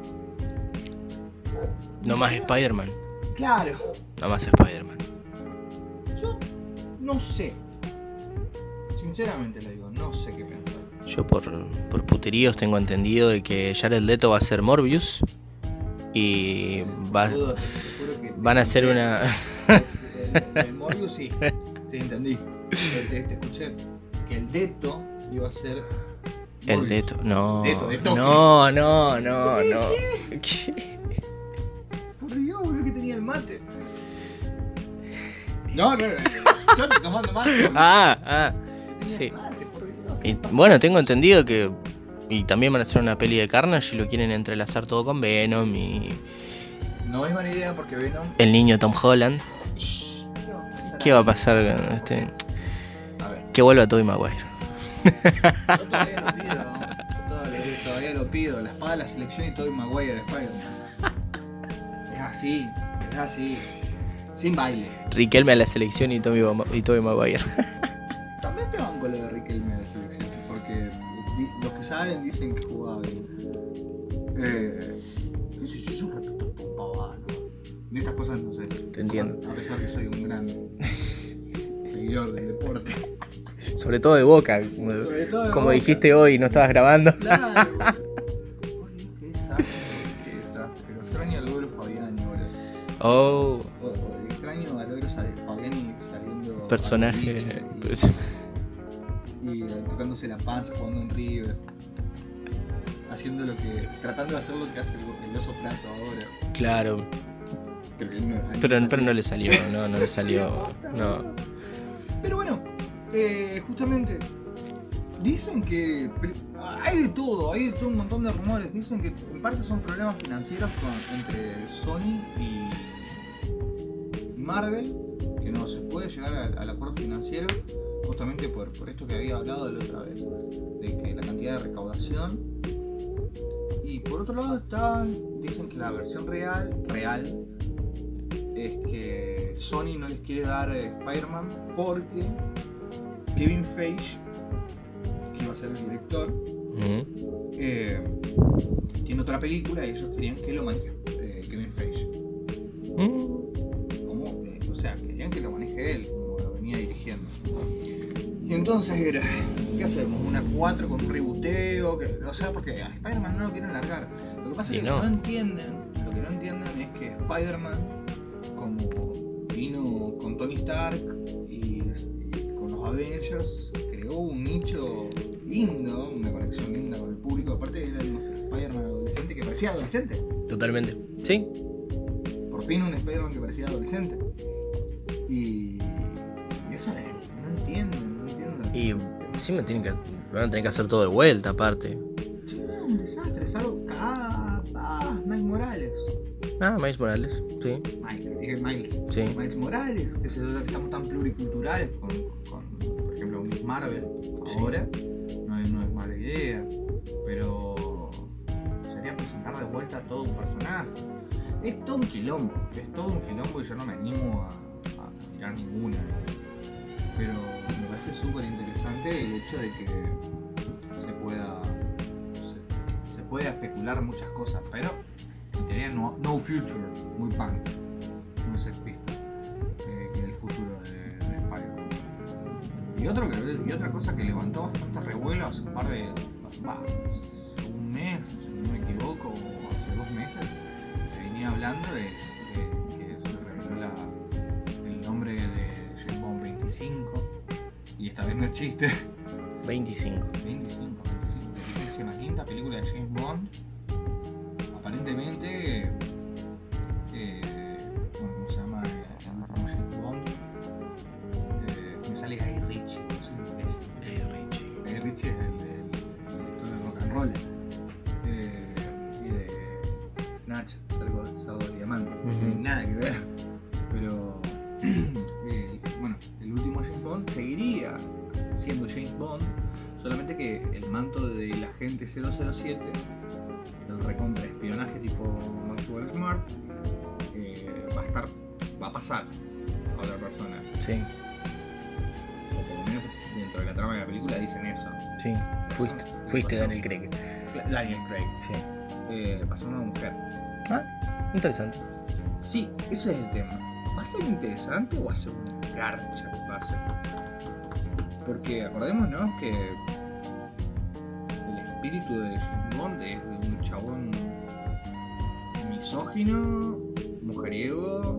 No más Spider-Man. claro. No más Spider-Man. Yo no sé. Sinceramente le digo, no sé qué pensar. Yo por, por puteríos tengo entendido de que Jared Leto va a ser Morbius. Y va, que- van a hacer una... El, el Morbius sí. Sí, entendí. Te, te escuché que el Deto iba a ser. El. Leto. No. Deto, de toque. No, no, no, no. ¿Qué? Por Dios, boludo, que tenía el mate. No, no, no. Yo estoy tomando mate. Ah, ah. Tenía sí. el mate, por Dios. Y, bueno, tengo entendido que. Y también van a hacer una peli de Carnage y lo quieren entrelazar todo con Venom y. No es mala idea porque Venom. El niño Tom Holland. ¿Qué va a pasar? ¿Qué va a pasar con este? A ver. Que vuelva Tobey Maguire. Yo todavía lo pido. Yo todavía, lo pido. La espada de la selección y todo Maguire de Spider-Man. Es así, es así. Sin baile. Riquelme a la selección y Ma- y Maguire. También te banco lo de Riquelme de la selección. Porque los que saben dicen que jugaba bien. Eh. yo, yo respeto tu pavada, ¿no? De estas cosas no sé. Te entiendo. A pesar que soy un gran seguidor del deporte. Sobre todo de boca. Como, Sobre todo de como Boca. dijiste hoy, no estabas grabando. Claro, Fabiani, boludo. Oh. O- o extraño a Logro Personaje. bicho, pues, Y, y, eh, tocándose la panza, jugando un River. Haciendo lo que. tratando de hacer lo que hace el, el oso plato ahora. claro. Pero, no- Pero, pero no le salió, no, no le salió. No. Pero bueno, eh, justamente dicen que hay de todo, hay de todo un montón de rumores. Dicen que en parte son problemas financieros entre Sony y Marvel, que no se puede llegar al, acuerdo financiero, justamente por, por esto que había hablado la otra vez, de que la cantidad de recaudación. Y por otro lado están, dicen que la versión real, real, es que Sony no les quiere dar eh, Spider-Man porque Kevin Feige, que iba a ser el director, eh, tiene otra película y ellos querían que lo maneje eh, Kevin Feige. Como, eh, o sea, querían que lo maneje él, como lo venía dirigiendo. Y entonces era, ¿qué hacemos? ¿Una 4 con un reboteo? Que, o sea, porque a Spider-Man no lo quieren largar. Lo que pasa es que no. no. entienden, lo que no entienden es que Spider-Man, como vino con Tony Stark Avengers, creó un nicho lindo, una conexión linda con el público. Aparte era el Spider-Man adolescente que parecía adolescente. Totalmente. Sí. Por fin un Spider-Man que parecía adolescente. Y, eso es- no entienden, no entienden. Y encima tienen que, van a tener que hacer todo de vuelta, aparte. Sí, un desastre, es algo cagada. Ah, Miles Morales. Ah, Miles Morales, sí. Miles, dije Miles. Sí. Miles Morales, que se que estamos tan pluriculturales con, con, Marvel ahora. No, es- no es mala idea. Pero sería presentar de vuelta a todo un personaje. Es todo un quilombo, es todo un quilombo y yo no me animo a, a mirar ninguna. Pero me parece súper interesante el hecho de que se pueda. Se, se pueda especular muchas cosas, pero en teoría no, no future, muy punk. No es Y, otro que- y otra cosa que levantó bastante revuelo hace un par de. hace un mes, si no me equivoco, o hace dos meses, se venía hablando es que se reveló la- el nombre de James Bond 25. Y esta vez no es chiste. 25. 25, 25. La quinta película de James Bond. Aparentemente. 007, el recontra espionaje tipo Maxwell Smart, eh, va a estar, va a pasar a otra persona. Sí, O por lo menos dentro de la trama de la película dicen eso. sí. Fuiste, fuiste Daniel Craig. Daniel Craig. Sí. Eh, pasó a una mujer. Ah, interesante. Sí, ese es el tema. ¿Va a ser interesante o va a ser una garcha que pase? Porque acordémonos que espíritu de James Bond es de un chabón misógino, mujeriego,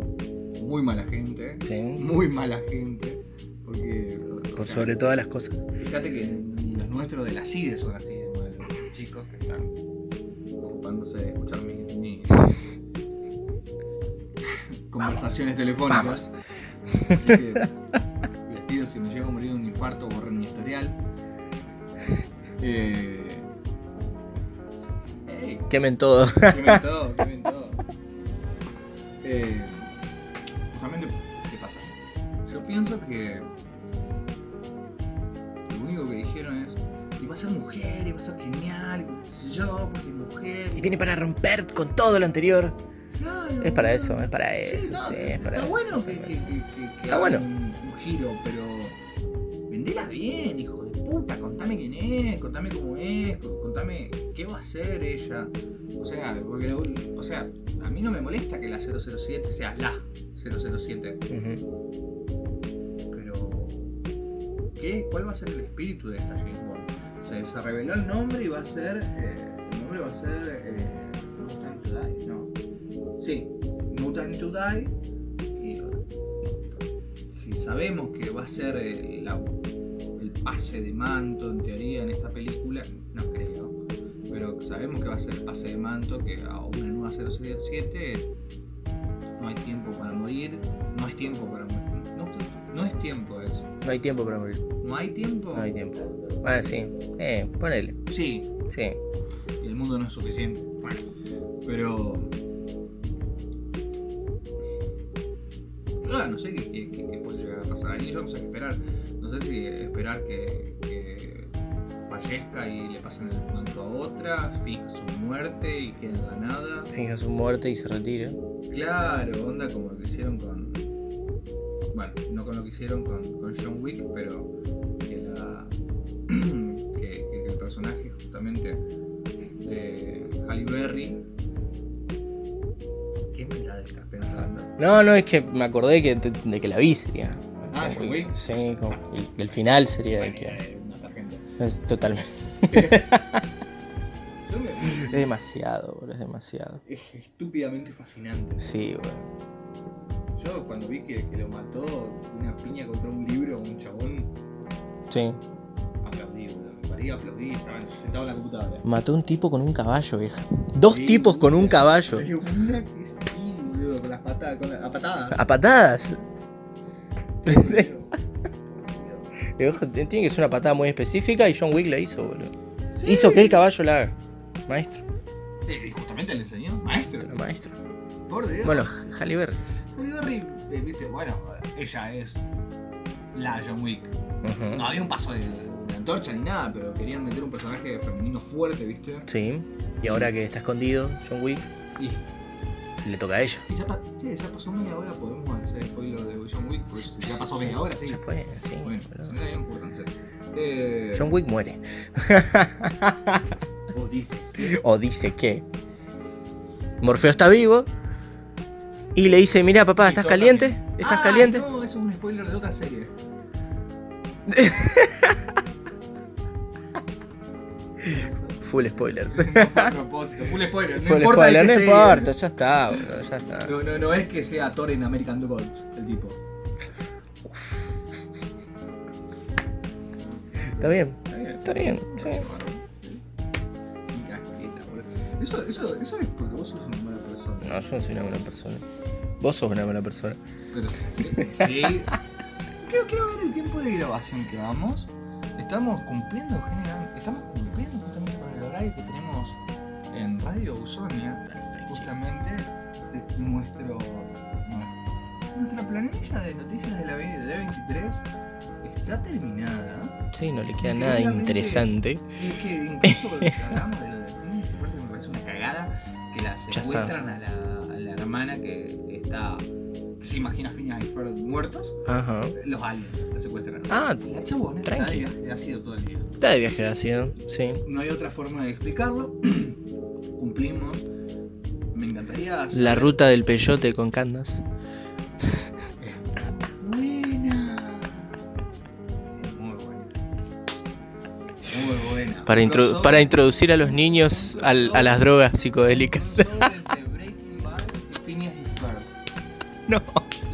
muy mala gente, Sí. muy mala gente. Porque, o Por sea, sobre todas las cosas. Fíjate que ni los nuestros de la CIDE son así de malos, chicos que están ocupándose de escuchar mis, mis conversaciones telefónicas. Así que les pido si me llego a morir de un infarto, borren mi historial. Eh, Quemen todo. quemen todo, quemen todo. Eh, justamente, ¿qué pasa? Yo pienso que lo único que dijeron es, y va a ser mujer, y a ser genial, y qué sé yo, porque mujer. Y tiene para romper con todo lo anterior. Claro, Es para eso, es para Sí, eso, no, sí, es para Está eso. bueno que, que, Está. Un, un giro, pero vendela bien, hijo de puta, contame quién es, contame cómo es, co- contame qué va a hacer ella. O sea, porque, o sea, a mí no me molesta que la 007 sea la 007, Ujú. pero ¿qué? ¿Cuál va a ser el espíritu de esta James Bond? O sea, se reveló el nombre y va a ser, eh, el nombre va a ser eh, Time to Die, no. Sí, Time to Die. Y, si sabemos que va a ser el, la- el pase de manto en teoría en esta película, no creo, pero sabemos que va a ser el pase de manto, que a una nueva 007 no hay tiempo para morir, no es tiempo para morir, no, no es tiempo eso, No hay tiempo para morir. no hay tiempo, No hay tiempo. Bueno, sí. Eh, ponele. sí, Sí. y el mundo no es suficiente, bueno, pero... Yo la- no sé qué, qué- qué- qué puede llegar a pasar ahí, yo no sé qué esperar. No sé si esperar que, que fallezca y le pasen el manto a otra, finja su muerte y quede en la nada. Finja su muerte y se retira. Claro, onda como lo que hicieron con. Bueno, no con lo que hicieron con, con John Wick, pero que, la, que, el personaje justamente de Halle Berry. ¿Qué mirada estás pensando? No, no, es que me acordé que, de que la vi sería. Sí, como el, el final sería de que. Es totalmente. Es demasiado, bro, es demasiado. es estúpidamente fascinante. Sí, bro. Yo cuando vi que, que lo mató una piña contra un libro, un chabón, Sí. aplaudí, boludo. Me parí, aplaudí, estaba sentado en la computadora. Mató un tipo con un caballo, vieja. Dos Sí, tipos con un caballo. Una que sí, boludo, con las patadas, con la, a patadas. A patadas. Tiene que ser una patada muy específica y John Wick la hizo, boludo. Sí. Hizo que el caballo la haga. Maestro. Eh, justamente le enseñó, maestro. Pero maestro. Por Dios. Bueno, Halle Berry. Halle Berry, eh, viste, bueno, ella es la John Wick. No había un paso de, de antorcha ni nada, pero querían meter un personaje femenino fuerte, viste. Sí. Y ahora que está escondido John Wick, Y, le toca a ella. y ya, pa- sí, ya pasó media hora, podemos hacer spoiler de John Wick, porque ya pasó media hora, sí. Ya fue, sí. Bueno, pero- si no. Eh, John Wick muere. o dice. O dice que Morfeo está vivo y le dice, mira papá, ¿estás caliente? ¿Estás Ah, caliente? No, eso es un spoiler de otra serie. Full spoilers. full spoiler. No Full importa spoiler, no importa, ya está, bro, ya está. No, no, no es que sea Thor en American Gods, el tipo. Está bien, Está bien. está bien, sí. Eso, eso, eso es porque vos sos una buena persona. No, yo no soy una buena persona. Vos sos una buena persona. Pero sí. Quiero, quiero ver el tiempo de grabación que vamos. Estamos cumpliendo general, estamos que tenemos en Radio Usonia. Justamente de nuestro, nuestra, planilla de noticias de la B- de 23 está terminada. Sí, no le queda nada interesante. Es que incluso que hablamos de lo de me parece, me parece una cagada que la secuestran a la, a la hermana que está. Se imagina Phineas y Ferb muertos. Ajá. Los aliens la secuestran. Ah, la chabona está tranqui. de viaje, ha sido todo el día. Está de viaje ácido, sí. No hay otra forma de explicarlo. Cumplimos. Me encantaría. hacer- La ruta del peyote con Candas. Buena. Muy buena. Muy buena. Para, introducir a los niños al- a las drogas psicodélicas. no.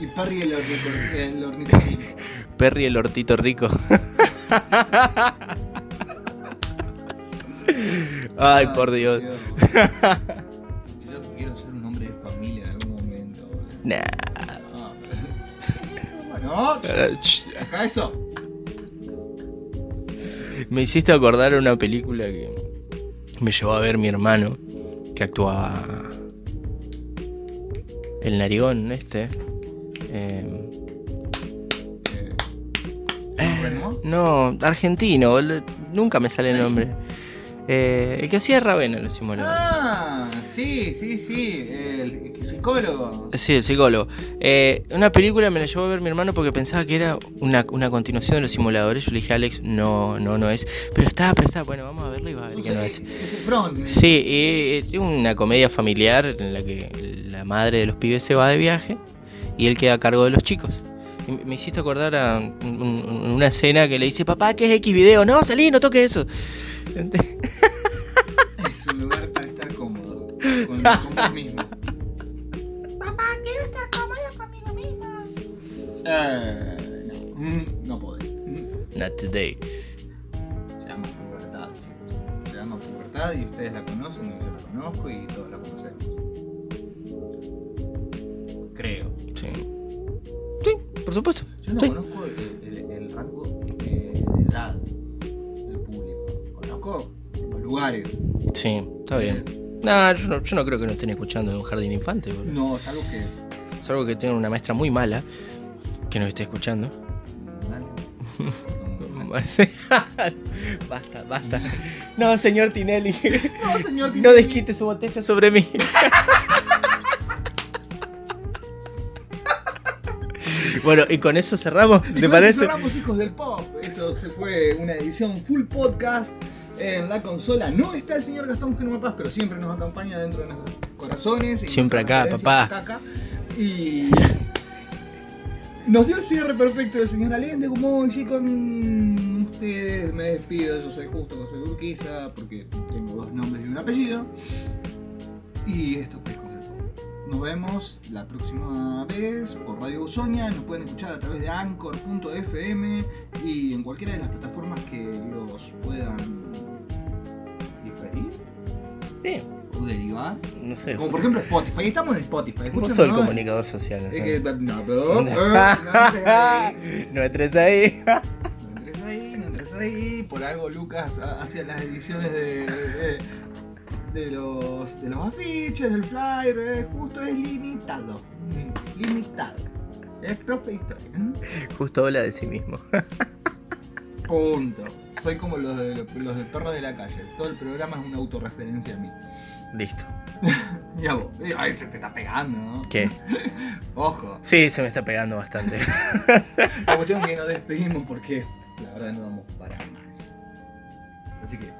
Y Perry el, ornitor- el ornitorrinco. Perry el hortito rico. Ay, por Dios. Yo quiero ser un hombre de familia en algún momento. Nah. No, ch- deja eso. Me hiciste acordar una película que me llevó a ver mi hermano, que actuaba el narigón este. Eh, Eh, ¿Renoir? no, argentino, nunca me sale el nombre. Eh, el que hacía Ravena en los simuladores. Ah, sí, sí, sí. El, el psicólogo. Sí, el psicólogo. Eh, una película me la llevó a ver mi hermano porque pensaba que era una, una continuación de los simuladores. Yo le dije a Alex, no, no, no es. Pero está, pero está. Bueno, vamos a verla y va a ver que no es. Bron. Sí, y es una comedia familiar en la que la madre de los pibes se va de viaje y él queda a cargo de los chicos. Y me- hiciste acordar a un- un- una escena que le dice, papá, ¿qué es X video? No, salí, no toques eso. Con, con vos mismo. Papá, quiero estar cómoda conmigo misma. Eh, Not today. Se llama pubertad, chicos. Se llama pubertad y ustedes la conocen y yo la conozco y todos la conocemos. Creo. Sí. Sí, por supuesto. Yo no Sí. conozco el, el- el rango de edad del público. Conozco los lugares. Sí, está bien. Nah, yo no, yo no creo que nos estén escuchando en un jardín infante, boludo. No, es algo que. Salvo que tengan una maestra muy mala que nos esté escuchando. basta, basta. No, señor Tinelli. No, señor No Tinelli. desquite su botella sobre mí. bueno, y con eso cerramos, Y ¿te con parece? cerramos, hijos del pop. Esto se fue una edición full podcast. En la consola no está el señor Gastón Firma Paz, pero siempre nos acompaña dentro de nuestros corazones. y Siempre acá, papá. acá. Y nos dio el cierre perfecto del señor Allende, como hoy con ustedes me despido. Yo soy Justo José Urquiza, porque tengo dos nombres y un apellido. Y esto fue. Nos vemos la próxima vez por Radio Usonia. Nos pueden escuchar a través de anchor.fm y en cualquiera de las plataformas que los puedan diferir Sí, o derivar. no sé. Como por ejemplo Spotify. Estamos en Spotify. Vos sos el ¿no? comunicador social. ¿no? Es que, no, pero, eh, no entres ahí. no entres ahí. No entres ahí, no entres ahí. Por algo Lucas ha- hacía las ediciones de, de, de los, de los afiches, del flyer. eh, Justo es limitado. Limitado. Es profe historia. ¿eh? Justo habla de sí mismo. Punto. Soy como los de los del perro de la calle. Todo el programa es una autorreferencia a mí. Listo. Ya vos. Ay, se te está pegando, ¿no? ¿Qué? Ojo. Sí, se me está pegando bastante. La cuestión es que nos despedimos porque la verdad no vamos para más. Así que.